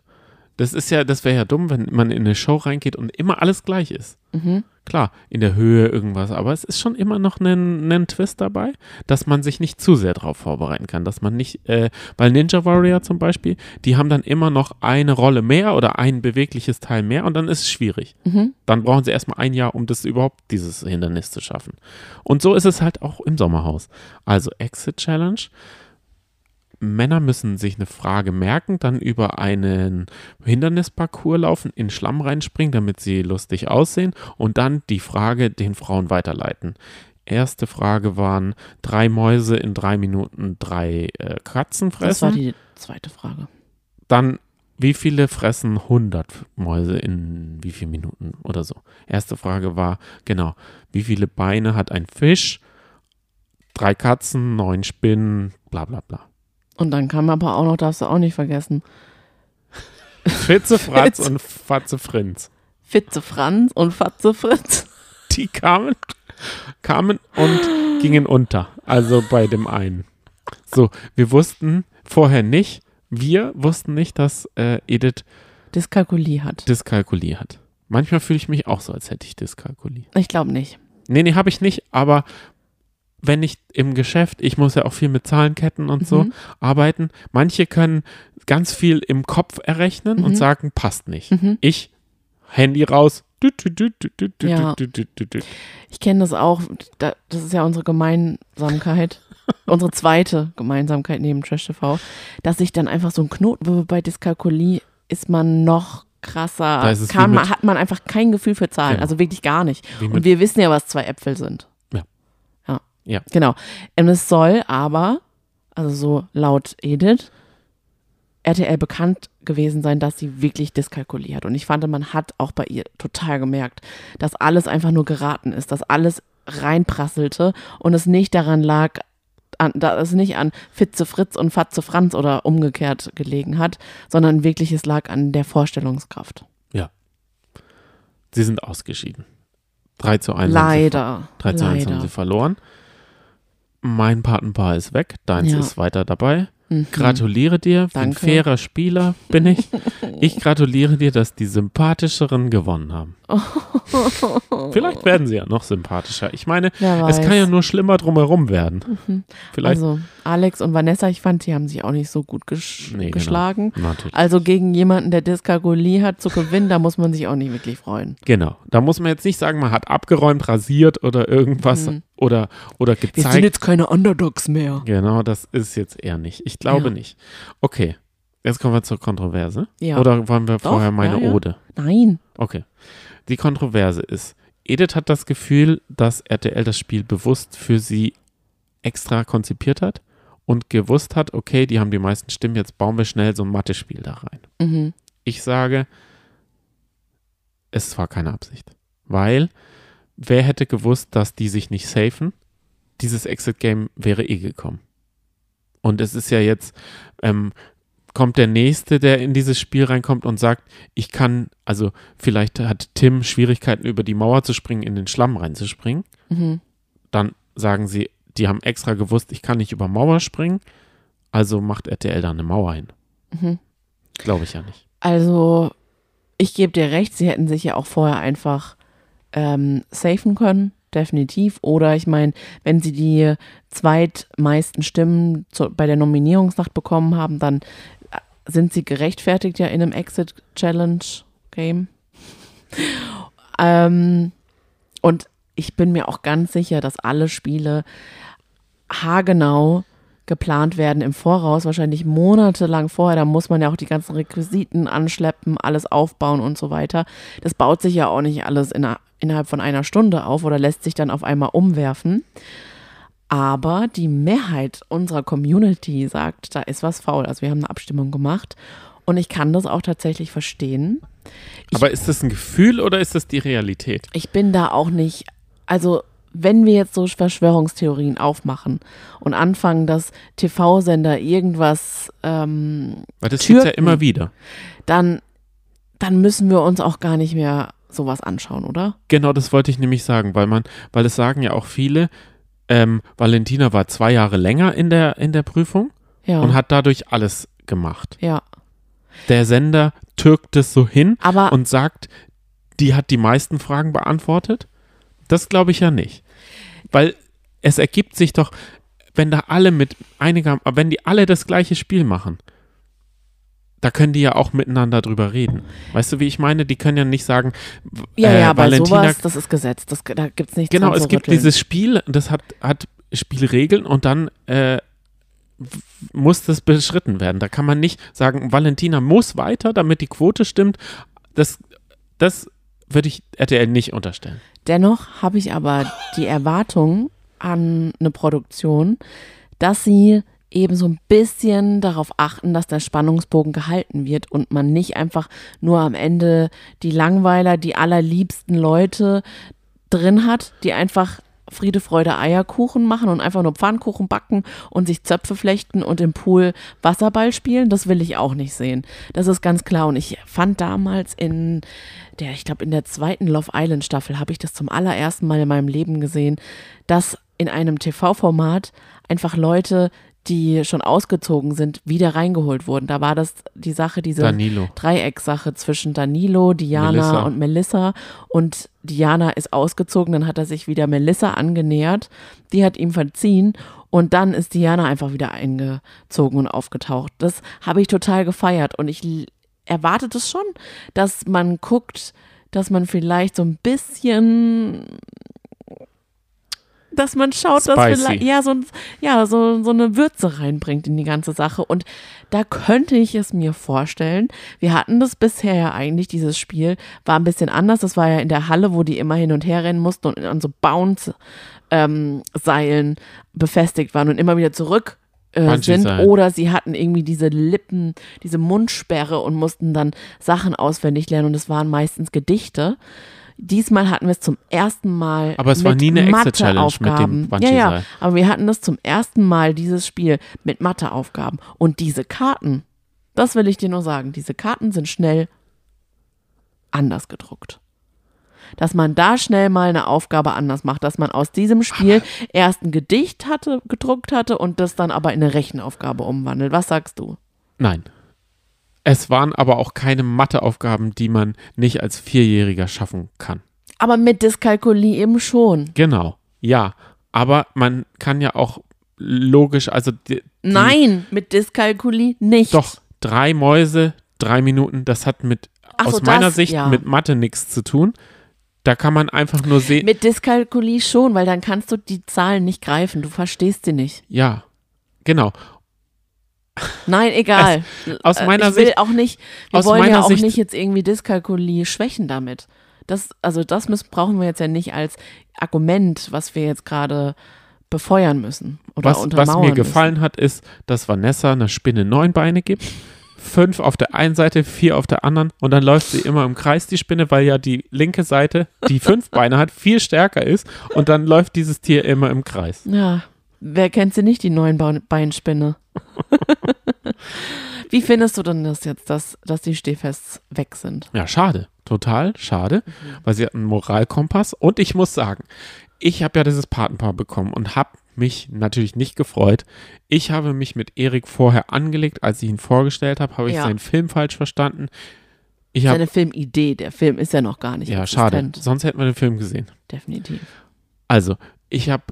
Das ist ja, das wäre ja dumm, wenn man in eine Show reingeht und immer alles gleich ist. Mhm. Klar, in der Höhe irgendwas, aber es ist schon immer noch ein, ein Twist dabei, dass man sich nicht zu sehr darauf vorbereiten kann, dass man nicht, äh, weil Ninja Warrior zum Beispiel, die haben dann immer noch eine Rolle mehr oder ein bewegliches Teil mehr und dann ist es schwierig. Mhm. Dann brauchen sie erstmal ein Jahr, um das überhaupt, dieses Hindernis zu schaffen. Und so ist es halt auch im Sommerhaus. Also Exit Challenge. Männer müssen sich eine Frage merken, dann über einen Hindernisparcours laufen, in Schlamm reinspringen, damit sie lustig aussehen und dann die Frage den Frauen weiterleiten. Erste Frage waren drei Mäuse in drei Minuten drei äh, Katzen Das war fressen. die zweite Frage. Dann wie viele fressen 100 Mäuse in wie vielen Minuten oder so? Erste Frage war, genau, wie viele Beine hat ein Fisch? Drei Katzen, neun Spinnen, bla bla bla. Und dann kam aber auch noch, darfst du auch nicht vergessen, Fitze, Fratz Fitze. und Fatze Frinz. Fitze Franz und Fatze Fritz. Die kamen, kamen und gingen unter. Also bei dem einen. So, wir wussten vorher nicht, wir wussten nicht, dass äh, Edith Dyskalkulie hat. Dyskalkulie hat. Manchmal fühle ich mich auch so, als hätte ich Dyskalkulie. Ich glaube nicht. Nee, nee, habe ich nicht, aber wenn ich im Geschäft, ich muss ja auch viel mit Zahlenketten und so Mhm. arbeiten, manche können ganz viel im Kopf errechnen und Mhm. sagen, passt nicht. Mhm. Ich, Handy raus. Du, du, du, Ja. Ich kenne das auch. Da, das ist ja unsere Gemeinsamkeit. unsere zweite Gemeinsamkeit neben Trash TV. Dass sich dann einfach so ein Knoten, bei Dyskalkulie ist man noch krasser. Kann, man, mit- hat man einfach kein Gefühl für Zahlen. Genau. Also wirklich gar nicht. Und wir wissen ja, was zwei Äpfel sind. Ja. Ja. Ja. Genau. Und es soll aber, also so laut Edith, RTL bekannt gewesen sein, dass sie wirklich Dyskalkulie hat. Und ich fand, man hat auch bei ihr total gemerkt, dass alles einfach nur geraten ist, dass alles reinprasselte und es nicht daran lag, an, da es nicht an Fitze Fritz und Fatze Franz oder umgekehrt gelegen hat, sondern wirklich es lag an der Vorstellungskraft. Sie sind ausgeschieden. 3 zu 1. haben sie Leider. 3 zu 1 haben sie verloren. Mein Patenpaar ist weg, deins Ja. ist weiter dabei. Mhm. Gratuliere dir, ein fairer Spieler bin ich. Ich gratuliere dir, dass die sympathischeren gewonnen haben. Vielleicht werden sie ja noch sympathischer. Ich meine, es kann ja nur schlimmer drumherum werden. Vielleicht. Also Alex und Vanessa, ich fand, die haben sich auch nicht so gut gesch Nee, genau. geschlagen. Natürlich. Also gegen jemanden, der Dyskalkulie hat, zu gewinnen, da muss man sich auch nicht wirklich freuen. Genau. Da muss man jetzt nicht sagen, man hat abgeräumt, rasiert oder irgendwas Mhm. oder, oder Wir sind gezeigt. jetzt keine Underdogs mehr. Genau, das ist jetzt eher nicht. Ich glaube Ja. nicht. Okay. Jetzt kommen wir zur Kontroverse. Ja. Oder wollen wir Doch, vorher meine ja, ja. Ode? Nein. Okay. Die Kontroverse ist, Edith hat das Gefühl, dass RTL das Spiel bewusst für sie extra konzipiert hat und gewusst hat, okay, die haben die meisten Stimmen, jetzt bauen wir schnell so ein Mathe-Spiel da rein. Mhm. Ich sage, es war keine Absicht. Weil, wer hätte gewusst, dass die sich nicht safen? Dieses Exit-Game wäre eh gekommen. Und es ist ja jetzt, ähm, kommt der Nächste, der in dieses Spiel reinkommt und sagt, ich kann, also vielleicht hat Tim Schwierigkeiten über die Mauer zu springen, in den Schlamm reinzuspringen. Mhm. Dann sagen sie, die haben extra gewusst, ich kann nicht über Mauer springen, also macht RTL da eine Mauer hin. Mhm. Glaube ich ja nicht. Also, ich gebe dir recht, sie hätten sich ja auch vorher einfach ähm, safen können, definitiv. Oder ich meine, wenn sie die zweitmeisten Stimmen zu, bei der Nominierungsnacht bekommen haben, dann sind sie gerechtfertigt ja in einem Exit Challenge Game. ähm, und ich bin mir auch ganz sicher, dass alle Spiele haargenau geplant werden im Voraus, wahrscheinlich monatelang vorher. Da muss man ja auch die ganzen Requisiten anschleppen, alles aufbauen und so weiter. Das baut sich ja auch nicht alles in innerhalb von einer Stunde auf oder lässt sich dann auf einmal umwerfen. Aber die Mehrheit unserer Community sagt, da ist was faul. Also wir haben eine Abstimmung gemacht und ich kann das auch tatsächlich verstehen. Ich, Aber ist das ein Gefühl oder ist das die Realität? Ich bin da auch nicht, also wenn wir jetzt so Verschwörungstheorien aufmachen und anfangen, dass TV-Sender irgendwas ähm, Weil das gibt ja immer wieder. Dann, dann müssen wir uns auch gar nicht mehr sowas anschauen, oder? Genau, das wollte ich nämlich sagen, weil man, weil es sagen ja auch viele, ähm, Valentina war zwei Jahre länger in der, in der Prüfung ja. und hat dadurch alles gemacht. Ja. Der Sender türkt es so hin Aber und sagt, die hat die meisten Fragen beantwortet. Das glaube ich ja nicht. Weil es ergibt sich doch, wenn da alle mit einiger, wenn die alle das gleiche Spiel machen, da können die ja auch miteinander drüber reden. Weißt du, wie ich meine? Die können ja nicht sagen, ja, äh, ja, bei Valentina, sowas, das ist Gesetz. Das, da gibt es nichts genau, es gibt rütteln. dieses Spiel, das hat, hat Spielregeln und dann äh, muss das beschritten werden. Da kann man nicht sagen, Valentina muss weiter, damit die Quote stimmt. Das, das würde ich RTL nicht unterstellen. Dennoch habe ich aber die Erwartung an eine Produktion, dass sie eben so ein bisschen darauf achten, dass der Spannungsbogen gehalten wird und man nicht einfach nur am Ende die Langweiler, die allerliebsten Leute drin hat, die einfach Friede, Freude, Eierkuchen machen und einfach nur Pfannkuchen backen und sich Zöpfe flechten und im Pool Wasserball spielen. Das will ich auch nicht sehen. Das ist ganz klar. Und ich fand damals in der, ich glaube, in der zweiten Love Island Staffel habe ich das zum allerersten Mal in meinem Leben gesehen, dass in einem TV-Format einfach Leute, die schon ausgezogen sind, wieder reingeholt wurden. Da war das die Sache, diese Danilo. Dreieckssache zwischen Danilo, Diana Melissa. und Melissa. Und Diana ist ausgezogen, dann hat er sich wieder Melissa angenähert. Die hat ihm verziehen. Und dann ist Diana einfach wieder eingezogen und aufgetaucht. Das habe ich total gefeiert. Und ich l- erwarte das schon, dass man guckt, dass man vielleicht so ein bisschen dass man schaut, dass Spicy. vielleicht, ja, so, ja so, so eine Würze reinbringt in die ganze Sache. Und da könnte ich es mir vorstellen. Wir hatten das bisher ja eigentlich, dieses Spiel war ein bisschen anders. Das war ja in der Halle, wo die immer hin und her rennen mussten und an so Bounce-Seilen befestigt waren und immer wieder zurück äh, sind. Bungee-Seil. Oder sie hatten irgendwie diese Lippen, diese Mundsperre und mussten dann Sachen auswendig lernen. Und es waren meistens Gedichte. Diesmal hatten wir es zum ersten Mal Aber es war mit nie eine Exit-Challenge mit dem Matheaufgaben. Ja, ja, aber wir hatten das zum ersten Mal, dieses Spiel mit Matheaufgaben. Und diese Karten, das will ich dir nur sagen, diese Karten sind schnell anders gedruckt. Dass man da schnell mal eine Aufgabe anders macht, dass man aus diesem Spiel erst ein Gedicht hatte, gedruckt hatte und das dann aber in eine Rechenaufgabe umwandelt. Was sagst du? Nein. Es waren aber auch keine Matheaufgaben, die man nicht als Vierjähriger schaffen kann. Aber mit Dyskalkulie eben schon. Genau, ja. Aber man kann ja auch logisch, also die, Nein, mit Dyskalkulie nicht. doch drei Mäuse, drei Minuten, das hat mit Ach so, aus meiner das, Sicht ja. mit Mathe nichts zu tun. Da kann man einfach nur sehen, Mit Dyskalkulie schon, weil dann kannst du die Zahlen nicht greifen. Du verstehst sie nicht. ja, genau. Nein, egal. aus Äh, meiner ich will Sicht- auch nicht, wir aus wollen ja auch Sicht- nicht jetzt irgendwie Dyskalkulie schwächen damit. Das, also das müssen, brauchen wir jetzt ja nicht als Argument, was wir jetzt gerade befeuern müssen oder Was, was untermauern mir müssen. gefallen hat, ist, dass Vanessa einer Spinne neun Beine gibt. Fünf auf der einen Seite, vier auf der anderen und dann läuft sie immer im Kreis, die Spinne, weil ja die linke Seite, die fünf Beine hat, viel stärker ist und dann läuft dieses Tier immer im Kreis. Ja, wer kennt sie nicht, die neuen Bein- Beinspinne? Wie findest du denn das jetzt, dass, dass die Stehfests weg sind? Ja, schade. Total schade, weil sie hat einen Moralkompass. Und ich muss sagen, ich habe ja dieses Patenpaar bekommen und habe mich natürlich nicht gefreut. Ich habe mich mit Erik vorher angelegt, als ich ihn vorgestellt habe, habe ich Ja. seinen Film falsch verstanden. Ich habe Seine Filmidee, der Film ist ja noch gar nicht ja schade, existent. sonst hätten wir den Film gesehen. Definitiv. Also, ich habe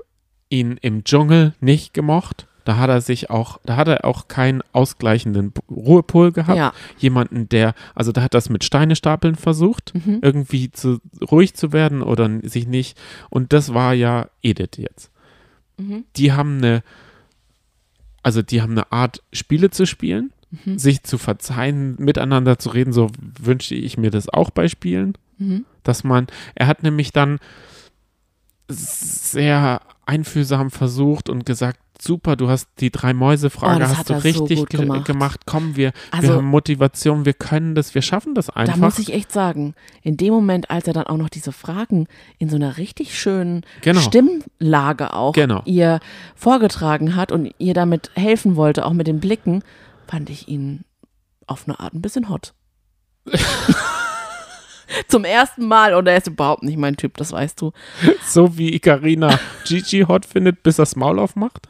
ihn im Dschungel nicht gemocht. Da hat er sich auch, da hat er auch keinen ausgleichenden Ruhepol gehabt. Ja. Jemanden, der, also da hat das mit Steine stapeln versucht, Mhm. irgendwie zu, ruhig zu werden oder sich nicht. Und das war ja Edith jetzt. Mhm. Die haben eine, also die haben eine Art Spiele zu spielen, Mhm. sich zu verzeihen, miteinander zu reden. So wünschte ich mir das auch bei Spielen Mhm. dass man, er hat nämlich dann sehr einfühlsam versucht und gesagt, super, du hast die drei Mäuse-Frage Oh, hast du so richtig ge gemacht. gemacht. Komm, wir, wir Also- haben Motivation, wir können das, wir schaffen das einfach. Da muss ich echt sagen, in dem Moment, als er dann auch noch diese Fragen in so einer richtig schönen Genau. Stimmlage auch Genau. ihr vorgetragen hat und ihr damit helfen wollte, auch mit den Blicken, fand ich ihn auf eine Art ein bisschen hot. Zum ersten Mal und er ist überhaupt nicht mein Typ, das weißt du. so wie Ikarina Gigi hot findet, bis er das Maul aufmacht.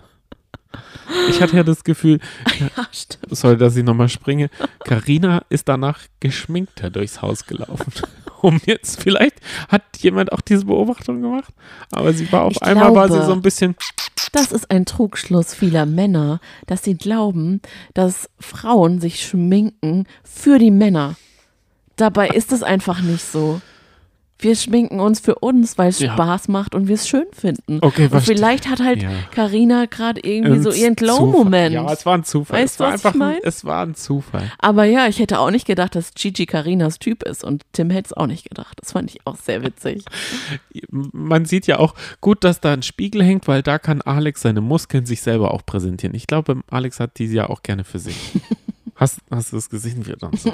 Ich hatte ja das Gefühl, Ja, sorry, dass ich nochmal springe, Karina ist danach geschminkter durchs Haus gelaufen. Um jetzt, vielleicht hat jemand auch diese Beobachtung gemacht, aber sie war auf Ich einmal war sie glaube- so ein bisschen Das ist ein Trugschluss vieler Männer, dass sie glauben, dass Frauen sich schminken für die Männer. Dabei ist es einfach nicht so. Wir schminken uns für uns, weil es Ja. Spaß macht und wir es schön finden. Okay, und vielleicht hat halt Ja. Karina gerade irgendwie so ihren. Glow-Moment. Ja, es war ein Zufall. Weißt du, was ich einfach, mein? ein, es war ein Zufall. Aber ja, ich hätte auch nicht gedacht, dass Gigi Karinas Typ ist und Tim hätte es auch nicht gedacht. Das fand ich auch sehr witzig. Man sieht ja auch gut, dass da ein Spiegel hängt, weil da kann Alex seine Muskeln sich selber auch präsentieren. Ich glaube, Alex hat die ja auch gerne für sich. Hast, hast du es gesehen, wie er dann so?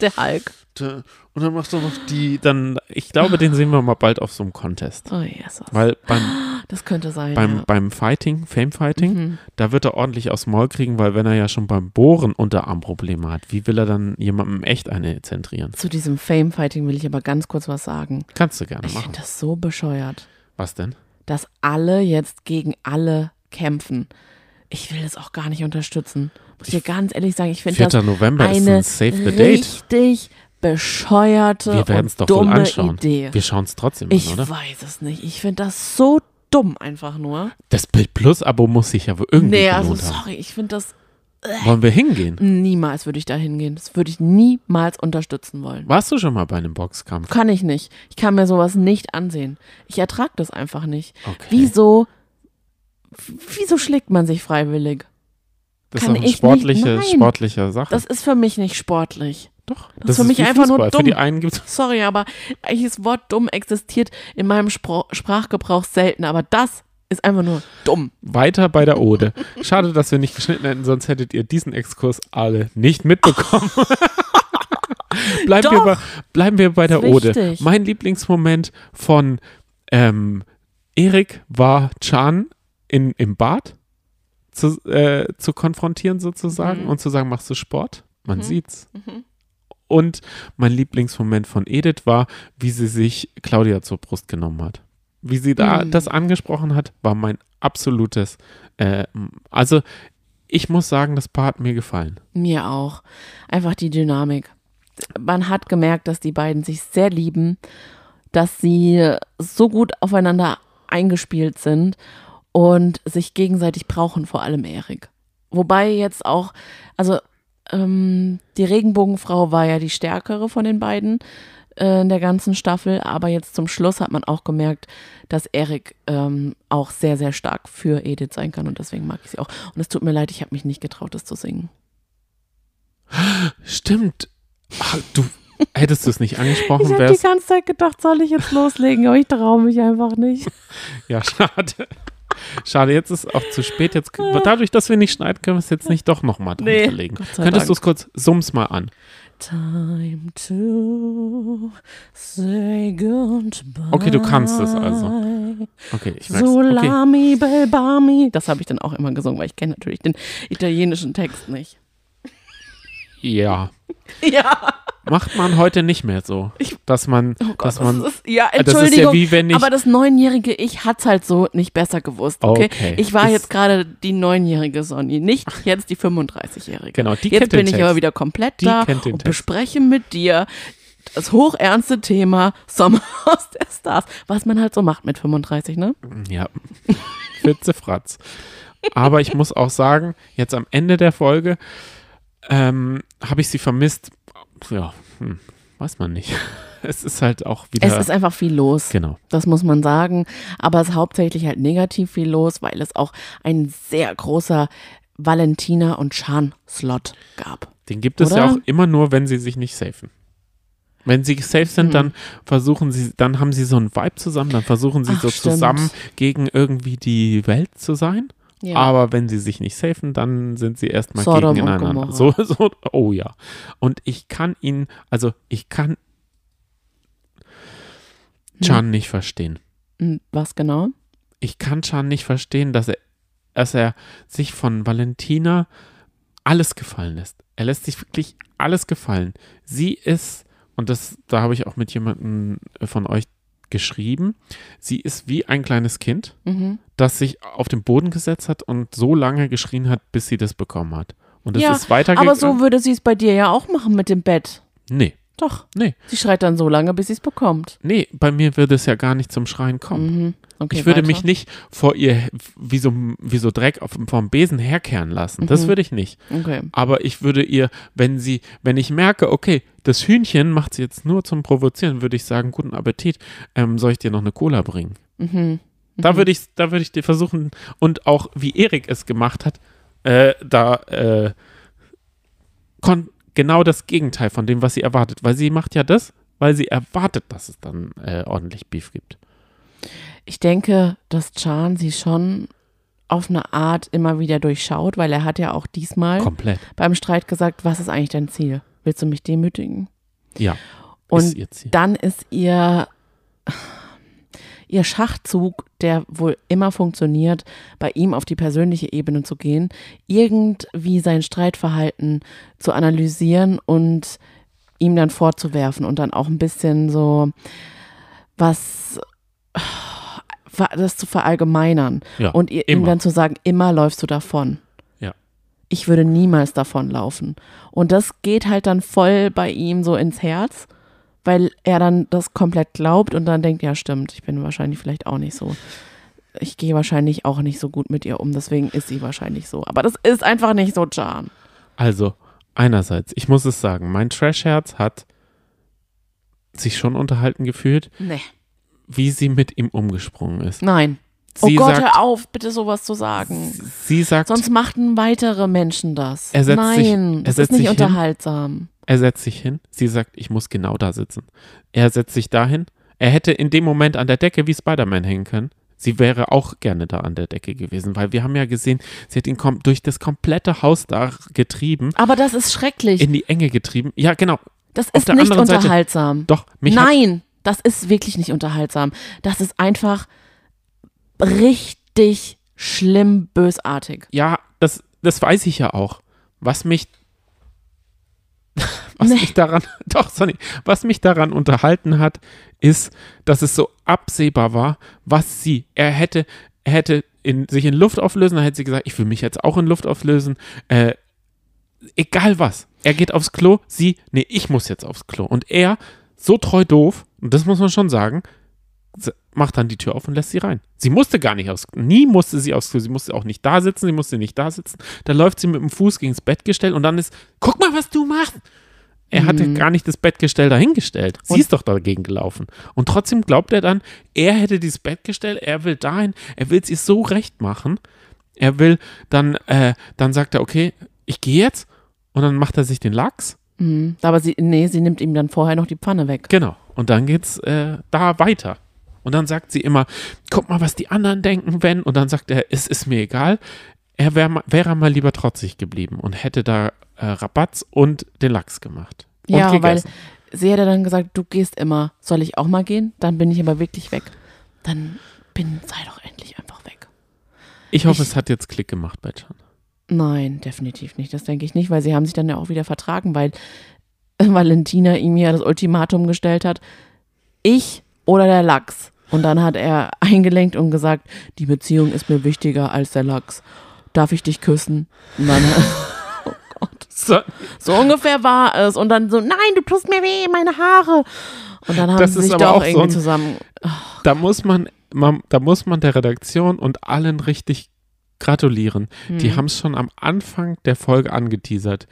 Der Hulk. Und dann macht er noch die, dann, ich glaube, den sehen wir mal bald auf so einem Contest. Oh yes. Weil beim, Das könnte sein. beim, ja. beim Fighting, Fame Fighting, Mhm. da wird er ordentlich aufs Maul kriegen, weil wenn er ja schon beim Bohren Unterarmprobleme hat, wie will er dann jemandem echt eine zentrieren? Zu diesem Fame-Fighting will ich aber ganz kurz was sagen. Kannst du gerne Ich machen. finde das so bescheuert, Was denn? dass alle jetzt gegen alle kämpfen. Ich will das auch gar nicht unterstützen. Muss ich dir ganz ehrlich sagen, ich finde 4. das November ist eine ein Save the Date. richtig bescheuerte Wir werden es doch wohl dumme anschauen. Idee. Wir schauen es trotzdem ich an, oder? weiß es nicht. Ich finde das so dumm einfach nur. Das Bild Plus Abo muss sich ja wohl irgendwie Nee, also sorry, ich finde das Wollen wir hingehen? niemals würde ich da hingehen. Das würde ich niemals unterstützen wollen. Warst du schon mal bei einem Boxkampf? Kann ich nicht. Ich kann mir sowas nicht ansehen. Ich ertrage das einfach nicht. Okay. Wieso, wieso schlägt man sich freiwillig? Das kann ist eine sportliche, sportliche Sache. Das ist für mich nicht sportlich. Doch, das ist für mich einfach nur Fußball. Für dumm. die einen gibt's Sorry, aber das Wort dumm existiert in meinem Spro Sprachgebrauch selten, aber das ist einfach nur dumm. weiter bei der Ode. Schade, dass wir nicht geschnitten hätten, sonst hättet ihr diesen Exkurs alle nicht mitbekommen. bleiben, wir bei, bleiben wir bei der Ode. wichtig. Mein Lieblingsmoment von ähm, Erik war Chan in, im Bad zu, äh, zu konfrontieren sozusagen Mhm. und zu sagen, machst du Sport? Man Mhm. sieht's. Mhm. Und mein Lieblingsmoment von Edith war, wie sie sich Claudia zur Brust genommen hat. Wie sie da Mhm. das angesprochen hat, war mein absolutes. Äh, also, ich muss sagen, das Paar hat mir gefallen. Mir auch. Einfach die Dynamik. Man hat gemerkt, dass die beiden sich sehr lieben, dass sie so gut aufeinander eingespielt sind und sich gegenseitig brauchen, vor allem Erik. Wobei jetzt auch, also ähm, die Regenbogenfrau war ja die stärkere von den beiden äh, in der ganzen Staffel, aber jetzt zum Schluss hat man auch gemerkt, dass Erik ähm, auch sehr, sehr stark für Edith sein kann und deswegen mag ich sie auch. Und es tut mir leid, ich habe mich nicht getraut, das zu singen. Stimmt. Ach, du hättest du es nicht Ich angesprochen, habe die ganze Zeit gedacht, soll ich jetzt loslegen, aber ich traue mich einfach nicht. Ja, schade. Schade, jetzt ist auch zu spät. Jetzt, dadurch, dass wir nicht schneiden, können wir es jetzt nicht doch nochmal Nee, drunter legen. Gott sei Könntest du es kurz, summ's mal an. Time to say goodbye. Okay, du kannst es also. Okay, ich merk's. Okay. Sulami Belbami. Das habe ich dann auch immer gesungen, weil ich kenne natürlich den italienischen Text nicht. Ja. Ja. Macht man heute nicht mehr so. dass man, Oh Gott, dass man, das ist, ja, das ist ja Entschuldigung, wie wenn ich- aber das neunjährige Ich hat's halt so nicht besser gewusst, okay? Okay. Ich war Ist- jetzt gerade die neunjährige Sonny, nicht jetzt die 35-jährige. Genau, die Jetzt kennt den bin ich Text. aber wieder komplett Die da den und Text. bespreche mit dir das hochernste Thema Sommerhaus der Stars, was man halt so macht mit 35, ne? ja, Fitze Fratz. Aber ich muss auch sagen, jetzt am Ende der Folge ähm, habe ich sie vermisst. Ja, hm, weiß man nicht. Es ist halt auch wieder. Es ist einfach viel los. genau. Das muss man sagen. Aber es ist hauptsächlich halt negativ viel los, weil es auch ein sehr großer Valentina und Chan-Slot gab. Den gibt es Oder? ja auch immer nur, wenn sie sich nicht safen. Wenn sie safe Hm. sind, dann versuchen sie, dann haben sie so einen Vibe zusammen, dann versuchen sie Ach, so stimmt. zusammen gegen irgendwie die Welt zu sein. Ja. Aber wenn sie sich nicht safen, dann sind sie erstmal Sodom gegeneinander. So, so, oh ja. Und ich kann ihn, also ich kann Chan nicht verstehen. Hm, Was genau? Ich kann Chan nicht verstehen, dass er, dass er sich von Valentina alles gefallen lässt. Er lässt sich wirklich alles gefallen. Sie ist, und das, da habe ich auch mit jemandem von euch geschrieben, sie ist wie ein kleines Kind, Mhm. das sich auf den Boden gesetzt hat und so lange geschrien hat, bis sie das bekommen hat. Und es Ja, ist weitergegangen. Aber so würde sie es bei dir ja auch machen mit dem Bett. nee, Doch. nee, Sie schreit dann so lange, bis sie es bekommt. nee, bei mir würde es ja gar nicht zum Schreien kommen. Mhm. Okay, ich würde weiter. mich nicht vor ihr wie so, wie so Dreck auf, vom Besen herkehren lassen. Das Mhm. würde ich nicht. Okay. Aber ich würde ihr, wenn sie, wenn ich merke, okay, das Hühnchen macht sie jetzt nur zum Provozieren, würde ich sagen, guten Appetit, ähm, soll ich dir noch eine Cola bringen? Mhm. Da würde ich, da würde ich dir versuchen, und auch wie Erik es gemacht hat, äh, da äh, kon genau das Gegenteil von dem, was sie erwartet. Weil sie macht ja das, weil sie erwartet, dass es dann äh, ordentlich Beef gibt. Ich denke, dass Chan sie schon auf eine Art immer wieder durchschaut, weil er hat ja auch diesmal Komplett. beim Streit gesagt, was ist eigentlich dein Ziel? Willst du mich demütigen? Ja. Und ist dann ist ihr, ihr Schachzug, der wohl immer funktioniert, bei ihm auf die persönliche Ebene zu gehen, irgendwie sein Streitverhalten zu analysieren und ihm dann vorzuwerfen und dann auch ein bisschen so was das zu verallgemeinern Ja, und ihr, ihm dann zu sagen, immer läufst du davon. Ich würde niemals davon laufen. Und das geht halt dann voll bei ihm so ins Herz, weil er dann das komplett glaubt und dann denkt, ja stimmt, ich bin wahrscheinlich vielleicht auch nicht so. Ich gehe wahrscheinlich auch nicht so gut mit ihr um, deswegen ist sie wahrscheinlich so. Aber das ist einfach nicht so, Jan. Also, einerseits, ich muss es sagen, mein Trash-Herz hat sich schon unterhalten gefühlt, Nee. wie sie mit ihm umgesprungen ist. Nein. Oh Sie Gott, sagt, hör auf, bitte sowas zu sagen. sie sagt, Sonst machten weitere Menschen das. Er setzt sich- Nein, er das setzt ist nicht sich hin. Unterhaltsam. er setzt sich hin, sie sagt, ich muss genau da sitzen. Er setzt sich dahin. Er hätte in dem Moment an der Decke wie Spider-Man hängen können. Sie wäre auch gerne da an der Decke gewesen, weil wir haben ja gesehen, sie hat ihn durch das komplette Haus da getrieben, Aber das ist schrecklich. in die Enge getrieben. Ja, genau. Das ist nicht anderen Seite- unterhaltsam. Doch, mich Nein, das ist wirklich nicht unterhaltsam. Das ist einfach richtig schlimm bösartig. ja, das, das weiß ich ja auch. Was mich, was Nee. mich daran, doch, Sonny, was mich daran unterhalten hat, ist, dass es so absehbar war, was sie, er hätte, er hätte in, sich in Luft auflösen, dann hätte sie gesagt, ich will mich jetzt auch in Luft auflösen, äh, egal was. Er geht aufs Klo, sie, nee, ich muss jetzt aufs Klo. Und er, so treu doof, und das muss man schon sagen, macht dann die Tür auf und lässt sie rein. Sie musste gar nicht aufs Nie musste sie aufs Klo. Sie musste auch nicht da sitzen, sie musste nicht da sitzen. Da läuft sie mit dem Fuß gegen das Bettgestell und dann ist, guck mal, was du machst. Er hatte gar nicht das Bettgestell dahingestellt. Sie Und- ist doch dagegen gelaufen. Und trotzdem glaubt er dann, er hätte dieses Bettgestell, er will dahin, er will es ihr so recht machen. Er will dann, äh, dann sagt er, okay, ich gehe jetzt. Und dann macht er sich den Lachs. Mhm. Aber sie, nee, sie nimmt ihm dann vorher noch die Pfanne weg. Genau. Und dann geht's äh, da weiter. Und dann sagt sie immer, guck mal, was die anderen denken, wenn. Und dann sagt er, es ist mir egal. Er wäre mal, wär mal lieber trotzig geblieben und hätte da äh, Rabatz und den Lachs gemacht. Und Ja, weil gegessen. sie hätte dann gesagt, du gehst immer. Soll ich auch mal gehen? Dann bin ich aber wirklich weg. Dann bin, sei doch endlich einfach weg. ich hoffe, ich- es hat jetzt Klick gemacht bei Chan. Nein, definitiv nicht. Das denke ich nicht, weil sie haben sich dann ja auch wieder vertragen, weil Valentina ihm ja das Ultimatum gestellt hat, ich oder der Lachs. Und dann hat er eingelenkt und gesagt, die Beziehung ist mir wichtiger als der Lachs. Darf ich dich küssen? Und dann, oh Gott. So, So ungefähr war es. Und dann so, nein, du tust mir weh, meine Haare. Und dann haben Das sie sich doch auch so irgendwie ein- zusammen. da muss man, man, da muss man der Redaktion und allen richtig gratulieren. Die Mhm. haben es schon am Anfang der Folge angeteasert.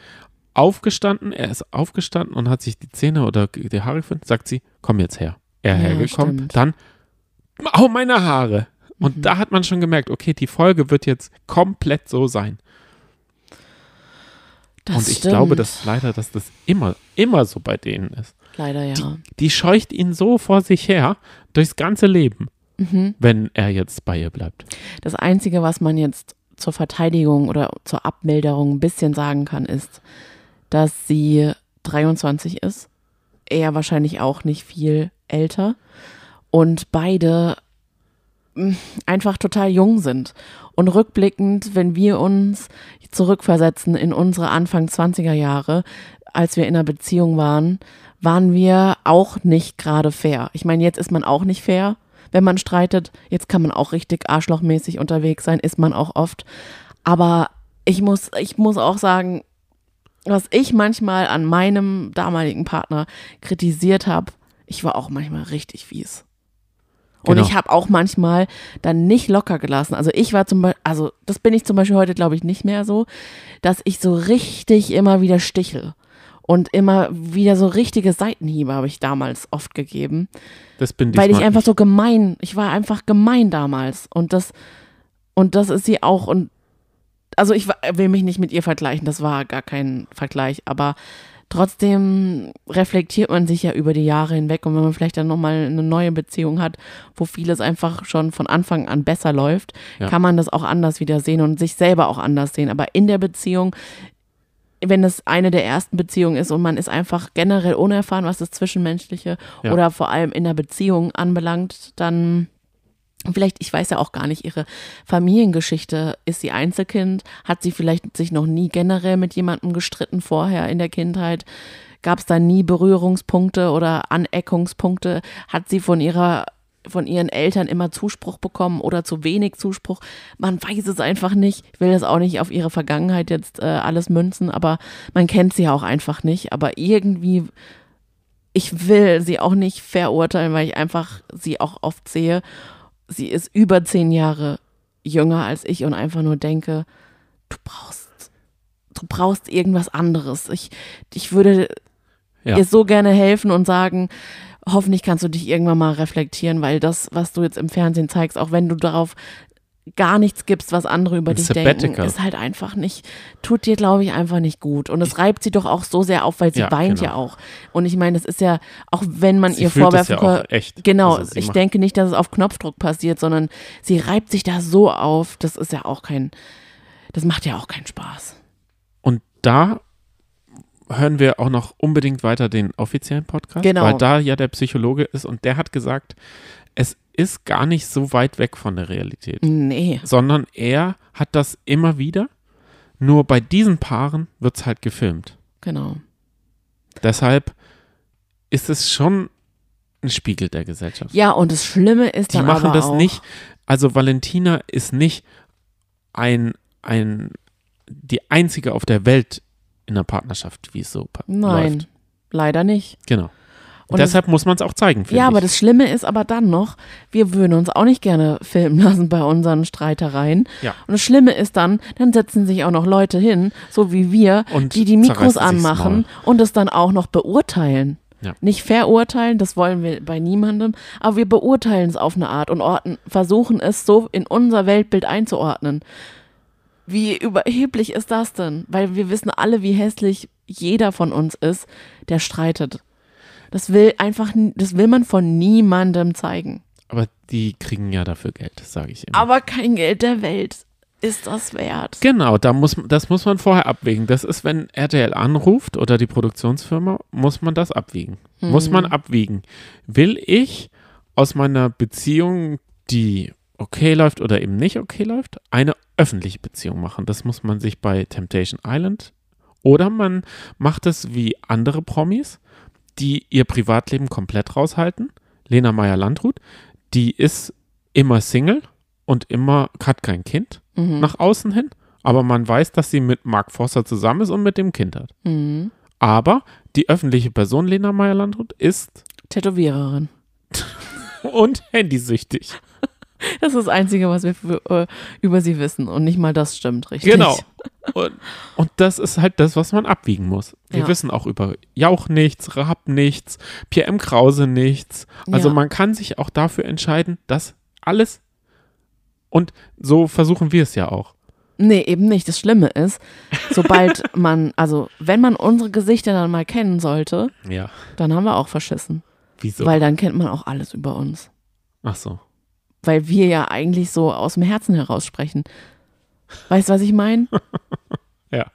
Aufgestanden, er ist aufgestanden und hat sich die Zähne oder die Haare gefunden, sagt sie, komm jetzt her. Er Ja, hergekommen, stimmt. dann, au, meine Haare. Und Mhm. da hat man schon gemerkt, okay, die Folge wird jetzt komplett so sein. Das und ich stimmt. glaube, dass leider, dass das immer, immer so bei denen ist. Leider ja. Die scheucht ihn so vor sich her durchs ganze Leben, Mhm. wenn er jetzt bei ihr bleibt. Das Einzige, was man jetzt zur Verteidigung oder zur Abmilderung ein bisschen sagen kann, ist, dass sie 23 ist. Er wahrscheinlich auch nicht viel älter. Und beide mh, einfach total jung sind. Und rückblickend, wenn wir uns zurückversetzen in unsere Anfang 20er Jahre, als wir in einer Beziehung waren, waren wir auch nicht gerade fair. Ich meine, jetzt ist man auch nicht fair, wenn man streitet. Jetzt kann man auch richtig arschlochmäßig unterwegs sein, ist man auch oft. Aber ich muss, ich muss auch sagen, was ich manchmal an meinem damaligen Partner kritisiert habe, ich war auch manchmal richtig fies. Und Genau. ich habe auch manchmal dann nicht locker gelassen. Also ich war zum Beispiel, also das bin ich zum Beispiel heute, glaube ich, nicht mehr so, dass ich so richtig immer wieder stichel. Und immer wieder so richtige Seitenhiebe habe ich damals oft gegeben. Das bin Weil ich einfach nicht. so gemein, ich war einfach gemein damals. Und das, und das ist sie auch. Und also ich will mich nicht mit ihr vergleichen, das war gar kein Vergleich, aber trotzdem reflektiert man sich ja über die Jahre hinweg und wenn man vielleicht dann nochmal eine neue Beziehung hat, wo vieles einfach schon von Anfang an besser läuft, Ja. kann man das auch anders wieder sehen und sich selber auch anders sehen. Aber in der Beziehung, wenn es eine der ersten Beziehungen ist und man ist einfach generell unerfahren, was das Zwischenmenschliche Ja. oder vor allem in der Beziehung anbelangt, dann vielleicht, ich weiß ja auch gar nicht, ihre Familiengeschichte. Ist sie Einzelkind? Hat sie vielleicht sich noch nie generell mit jemandem gestritten vorher in der Kindheit? Gab es da nie Berührungspunkte oder Aneckungspunkte? Hat sie von ihrer von ihren Eltern immer Zuspruch bekommen oder zu wenig Zuspruch. Man weiß es einfach nicht. Ich will das auch nicht auf ihre Vergangenheit jetzt äh, alles münzen, aber man kennt sie ja auch einfach nicht. Aber irgendwie, ich will sie auch nicht verurteilen, weil ich einfach sie auch oft sehe. Sie ist über zehn Jahre jünger als ich und einfach nur denke, du brauchst, du brauchst irgendwas anderes. Ich, ich würde Ja. ihr so gerne helfen und sagen, hoffentlich kannst du dich irgendwann mal reflektieren, weil das, was du jetzt im Fernsehen zeigst, auch wenn du darauf gar nichts gibst, was andere über Ein dich denken, Sabbatical. ist halt einfach nicht, tut dir, glaube ich, einfach nicht gut. Und es reibt sie doch auch so sehr auf, weil sie Ja, weint genau. ja auch. Und ich meine, das ist ja, auch wenn man Sie ihr vorwerfen ja kann, echt. Genau, Also ich macht- denke nicht, dass es auf Knopfdruck passiert, sondern sie reibt sich da so auf, das ist ja auch kein, das macht ja auch keinen Spaß. Und da hören wir auch noch unbedingt weiter den offiziellen Podcast, Genau. weil da ja der Psychologe ist und der hat gesagt, es ist gar nicht so weit weg von der Realität, Nee. sondern er hat das immer wieder, nur bei diesen Paaren wird es halt gefilmt. Genau. Deshalb ist es schon ein Spiegel der Gesellschaft. Ja, und das Schlimme ist Die dann machen aber das auch, nicht, also Valentina ist nicht ein, ein, die einzige auf der Welt in einer Partnerschaft, wie es so Nein, läuft. leider nicht. Genau. Und Deshalb muss man es auch zeigen, Ja, aber ich. das Schlimme ist aber dann noch, wir würden uns auch nicht gerne filmen lassen bei unseren Streitereien. Ja. Und das Schlimme ist dann, dann setzen sich auch noch Leute hin, so wie wir, Und die die Mikros anmachen und es dann auch noch beurteilen. Ja. Nicht verurteilen, das wollen wir bei niemandem, aber wir beurteilen es auf eine Art und orten, versuchen es so in unser Weltbild einzuordnen. Wie überheblich ist das denn? Weil wir wissen alle, wie hässlich jeder von uns ist, der streitet. Das will einfach, das will man von niemandem zeigen. Aber die kriegen ja dafür Geld, sage ich immer. Aber kein Geld der Welt ist das wert. genau, da muss, das muss man vorher abwägen. Das ist, wenn RTL anruft oder die Produktionsfirma, muss man das abwiegen. Muss Mhm. man abwiegen. Will ich aus meiner Beziehung, die okay läuft oder eben nicht okay läuft, eine öffentliche Beziehung machen. Das muss man sich bei Temptation Island oder man macht es wie andere Promis, die ihr Privatleben komplett raushalten. Lena Meyer-Landrut, die ist immer Single und immer hat kein Kind Mhm. nach außen hin, aber man weiß, dass sie mit Mark Forster zusammen ist und mit dem Kind hat. Mhm. Aber die öffentliche Person Lena Meyer-Landrut ist Tätowiererin. und handysüchtig. Das ist das Einzige, was wir für, äh, über sie wissen. Und nicht mal das stimmt, richtig? Genau. Und, und das ist halt das, was man abwiegen muss. Wir Ja. wissen auch über Jauch nichts, Raab nichts, Pierre M. Krause nichts. Also Ja. man kann sich auch dafür entscheiden, dass alles und so versuchen wir es ja auch. Nee, eben nicht. Das Schlimme ist, sobald man, also wenn man unsere Gesichter dann mal kennen sollte, Ja. dann haben wir auch verschissen. Wieso? Weil dann kennt man auch alles über uns. Ach so. Weil wir ja eigentlich so aus dem Herzen heraus sprechen. Weißt du, was ich meine? Ja.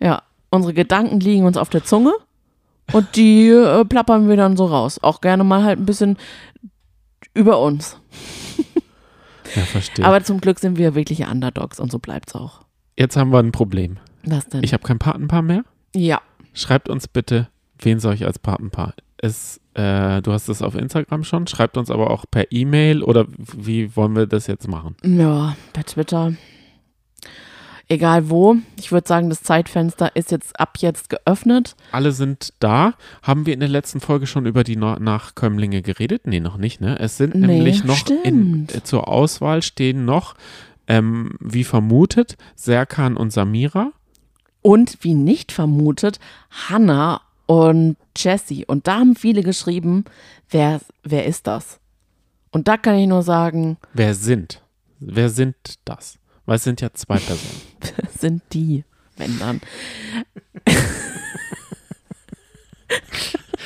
Ja, unsere Gedanken liegen uns auf der Zunge und die äh, plappern wir dann so raus. Auch gerne mal halt ein bisschen über uns. Ja, verstehe. Aber zum Glück sind wir wirkliche Underdogs und so bleibt's auch. Jetzt haben wir ein Problem. Was denn? Ich habe kein Patenpaar mehr. ja, Schreibt uns bitte, wen soll ich als Patenpaar? Es, äh, du hast es auf Instagram schon. Schreibt uns aber auch per E-Mail oder wie wollen wir das jetzt machen? ja, per Twitter. Egal wo. Ich würde sagen, das Zeitfenster ist jetzt ab jetzt geöffnet. Alle sind da. Haben wir in der letzten Folge schon über die Na- Nachkömmlinge geredet? Nee, noch nicht, ne? Es sind Nee, nämlich noch in, äh, zur Auswahl stehen noch, ähm, wie vermutet, Serkan und Samira. Und wie nicht vermutet, Hannah und Jessie. Und da haben viele geschrieben, wer, wer ist das? Und da kann ich nur sagen, Wer sind? Wer sind das? Weil es sind ja zwei Personen. wer sind die, wenn dann.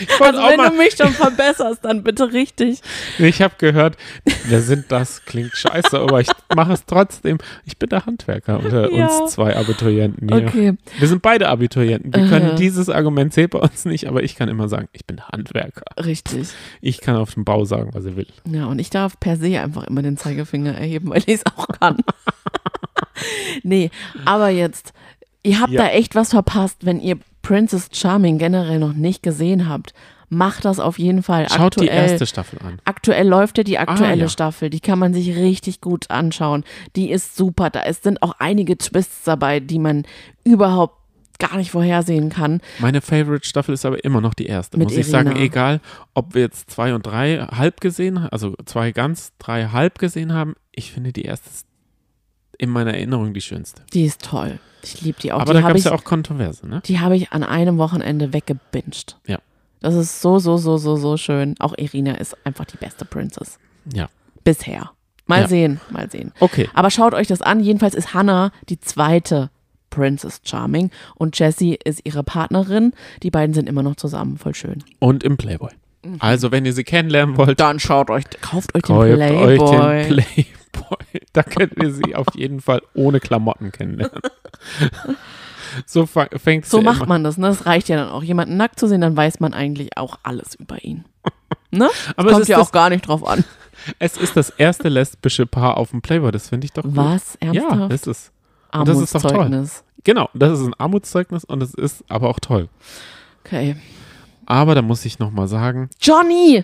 Ich Also wenn du mich schon verbesserst, dann bitte richtig. Ich habe gehört, wer sind das? Klingt scheiße, aber ich mache es trotzdem. Ich bin der Handwerker unter Ja. uns zwei Abiturienten hier. Okay. Wir sind beide Abiturienten. Wir können Äh. dieses Argument zählt bei uns nicht, aber ich kann immer sagen, ich bin Handwerker. Richtig. Ich kann auf dem Bau sagen, was er will. Ja, und ich darf per se einfach immer den Zeigefinger erheben, weil ich es auch kann. nee, aber jetzt, ihr habt Ja. da echt was verpasst, wenn ihr Princess Charming generell noch nicht gesehen habt. Macht das auf jeden Fall. Schaut aktuell, die erste Staffel an. Aktuell läuft ja die aktuelle Ah, ja. Staffel. Die kann man sich richtig gut anschauen. Die ist super. Da ist, sind auch einige Twists dabei, die man überhaupt gar nicht vorhersehen kann. Meine Favorite Staffel ist aber immer noch die erste. Mit Muss ich sagen, egal, ob wir jetzt zwei und drei halb gesehen haben, also zwei ganz, drei halb gesehen haben, ich finde die erste ist in meiner Erinnerung die schönste. Die ist toll. Ich liebe die auch. aber die da habe gab es ich, ja auch Kontroverse, ne? die habe ich an einem Wochenende weggebinged. Ja. Das ist so, so, so, so, so schön. Auch Irina ist einfach die beste Princess. Ja. Bisher. Mal Ja. sehen, mal sehen. Okay. Aber schaut euch das an. Jedenfalls ist Hannah die zweite Princess Charming und Jessie ist ihre Partnerin. Die beiden sind immer noch zusammen. Voll schön. Und im Playboy. Also, wenn ihr sie kennenlernen wollt, Dann schaut euch, kauft euch den kauft Playboy. euch den Playboy. Da könnt ihr sie auf jeden Fall ohne Klamotten kennenlernen. So fängt es so ja macht immer. man das. Ne? Das reicht ja dann auch. Jemanden nackt zu sehen, dann weiß man eigentlich auch alles über ihn. Ne? Aber es Kommt ist, ja auch gar nicht drauf an. es ist das erste lesbische Paar auf dem Playboy. Das finde ich doch gut. Was? Ja, Ernsthaft? das ist. und das ist doch toll. Armutszeugnis. Genau, das ist ein Armutszeugnis und es ist aber auch toll. Okay. Aber da muss ich nochmal sagen, Johnny,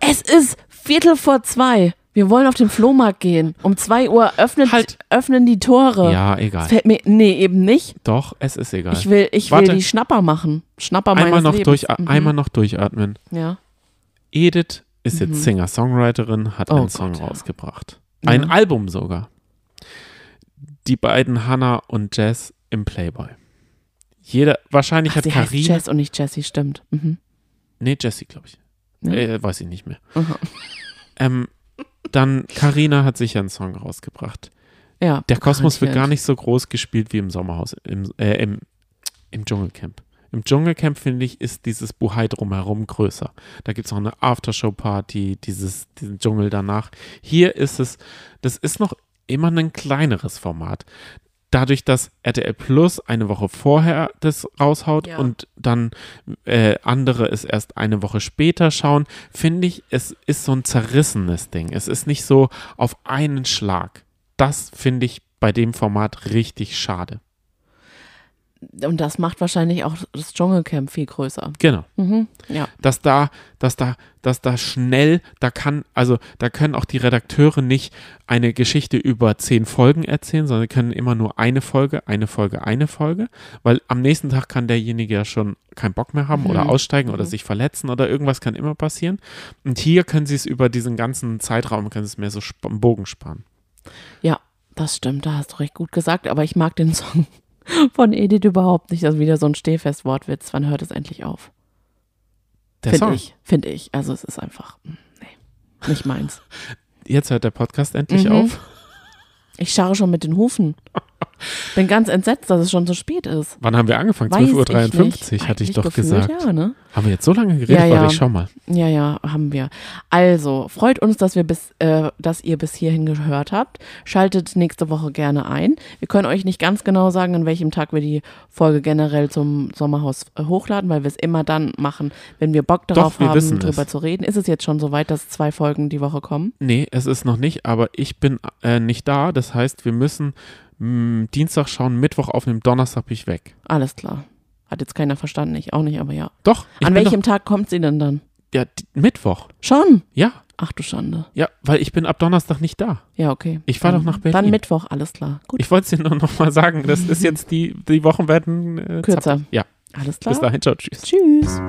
es ist Viertel vor zwei. Wir wollen auf den Flohmarkt gehen. Um zwei Uhr öffnet, Halt. öffnen die Tore. ja, egal. fällt mir, nee, eben nicht. Doch, es ist egal. Ich will, ich will die Schnapper machen. Schnapper einmal noch, Lebens. durch, Mhm. einmal noch durchatmen. Ja. Edith ist jetzt Singer-Songwriterin, hat Oh einen Gott, Song ja. rausgebracht. Ja. Ein Album sogar. Die beiden Hannah und Jess im Playboy. Jeder, wahrscheinlich Ach, hat sie heißt Karina. Jess und nicht Jessie, stimmt. Mhm. Nee, Jessie, glaube ich. Ja. Äh, weiß ich nicht mehr. Ähm, dann Karina hat sicher einen Song rausgebracht. Ja. Der Kosmos wird gar nicht so groß gespielt wie im Sommerhaus, im, äh, im, im Dschungelcamp. Im Dschungelcamp, finde ich, ist dieses Buhai drumherum größer. Da gibt es noch eine Aftershow-Party, dieses, diesen Dschungel danach. Hier ist es, das ist noch immer ein kleineres Format. Dadurch, dass RTL Plus eine Woche vorher das raushaut Ja. und dann äh, andere es erst eine Woche später schauen, finde ich, es ist so ein zerrissenes Ding. Es ist nicht so auf einen Schlag. Das finde ich bei dem Format richtig schade. Und das macht wahrscheinlich auch das Dschungelcamp viel größer. Genau. Mhm. Ja. dass da, dass da, dass da schnell, da kann, also da können auch die Redakteure nicht eine Geschichte über zehn Folgen erzählen, sondern können immer nur eine Folge, eine Folge, eine Folge, weil am nächsten Tag kann derjenige ja schon keinen Bock mehr haben oder aussteigen oder sich verletzen oder irgendwas kann immer passieren. Und hier können sie es über diesen ganzen Zeitraum, können sie es mehr so einen Bogen sparen. Ja, das stimmt, da hast du recht gut gesagt, aber ich mag den Song von Edith überhaupt nicht. Ist wieder so ein Stehfest-Wortwitz. Wann hört es endlich auf? Finde ich, finde ich. Also es ist einfach, mm, nee, nicht meins. Jetzt hört der Podcast endlich Mhm. auf. Ich scharre schon mit den Hufen. Bin ganz entsetzt, dass es schon so spät ist. Wann haben wir angefangen? Weiß 12.53 ich nicht. Uhr, hatte ich doch gefühlt, gesagt. Ja, ne? Haben wir jetzt so lange geredet? Ja, ja. Warte, ich schau mal. Ja, ja, haben wir. Also, freut uns, dass wir bis, äh, dass ihr bis hierhin gehört habt. Schaltet nächste Woche gerne ein. Wir können euch nicht ganz genau sagen, an welchem Tag wir die Folge generell zum Sommerhaus äh, hochladen, weil wir es immer dann machen, wenn wir Bock darauf wir haben, drüber es. zu reden. Ist es jetzt schon soweit, dass zwei Folgen die Woche kommen? Nee, es ist noch nicht, aber ich bin äh, nicht da. Das heißt, wir müssen mh, Dienstag schauen, Mittwoch aufnehmen, Donnerstag bin ich weg. Alles klar. Hat jetzt keiner verstanden, ich auch nicht, aber ja. Doch, An welchem Tag kommt sie denn dann? Doch, ja, Mittwoch. Schon? Ja, Ach du Schande. ja, weil ich bin ab Donnerstag nicht da. Ja, okay. Ich fahr Dann- doch nach Berlin. Dann Mittwoch, alles klar. Gut. Ich wollte es dir nur noch mal sagen, das ist jetzt die, die Wochen werden äh, Kürzer. zappig. Ja, Alles klar. bis dahin, ciao, tschüss. Tschüss.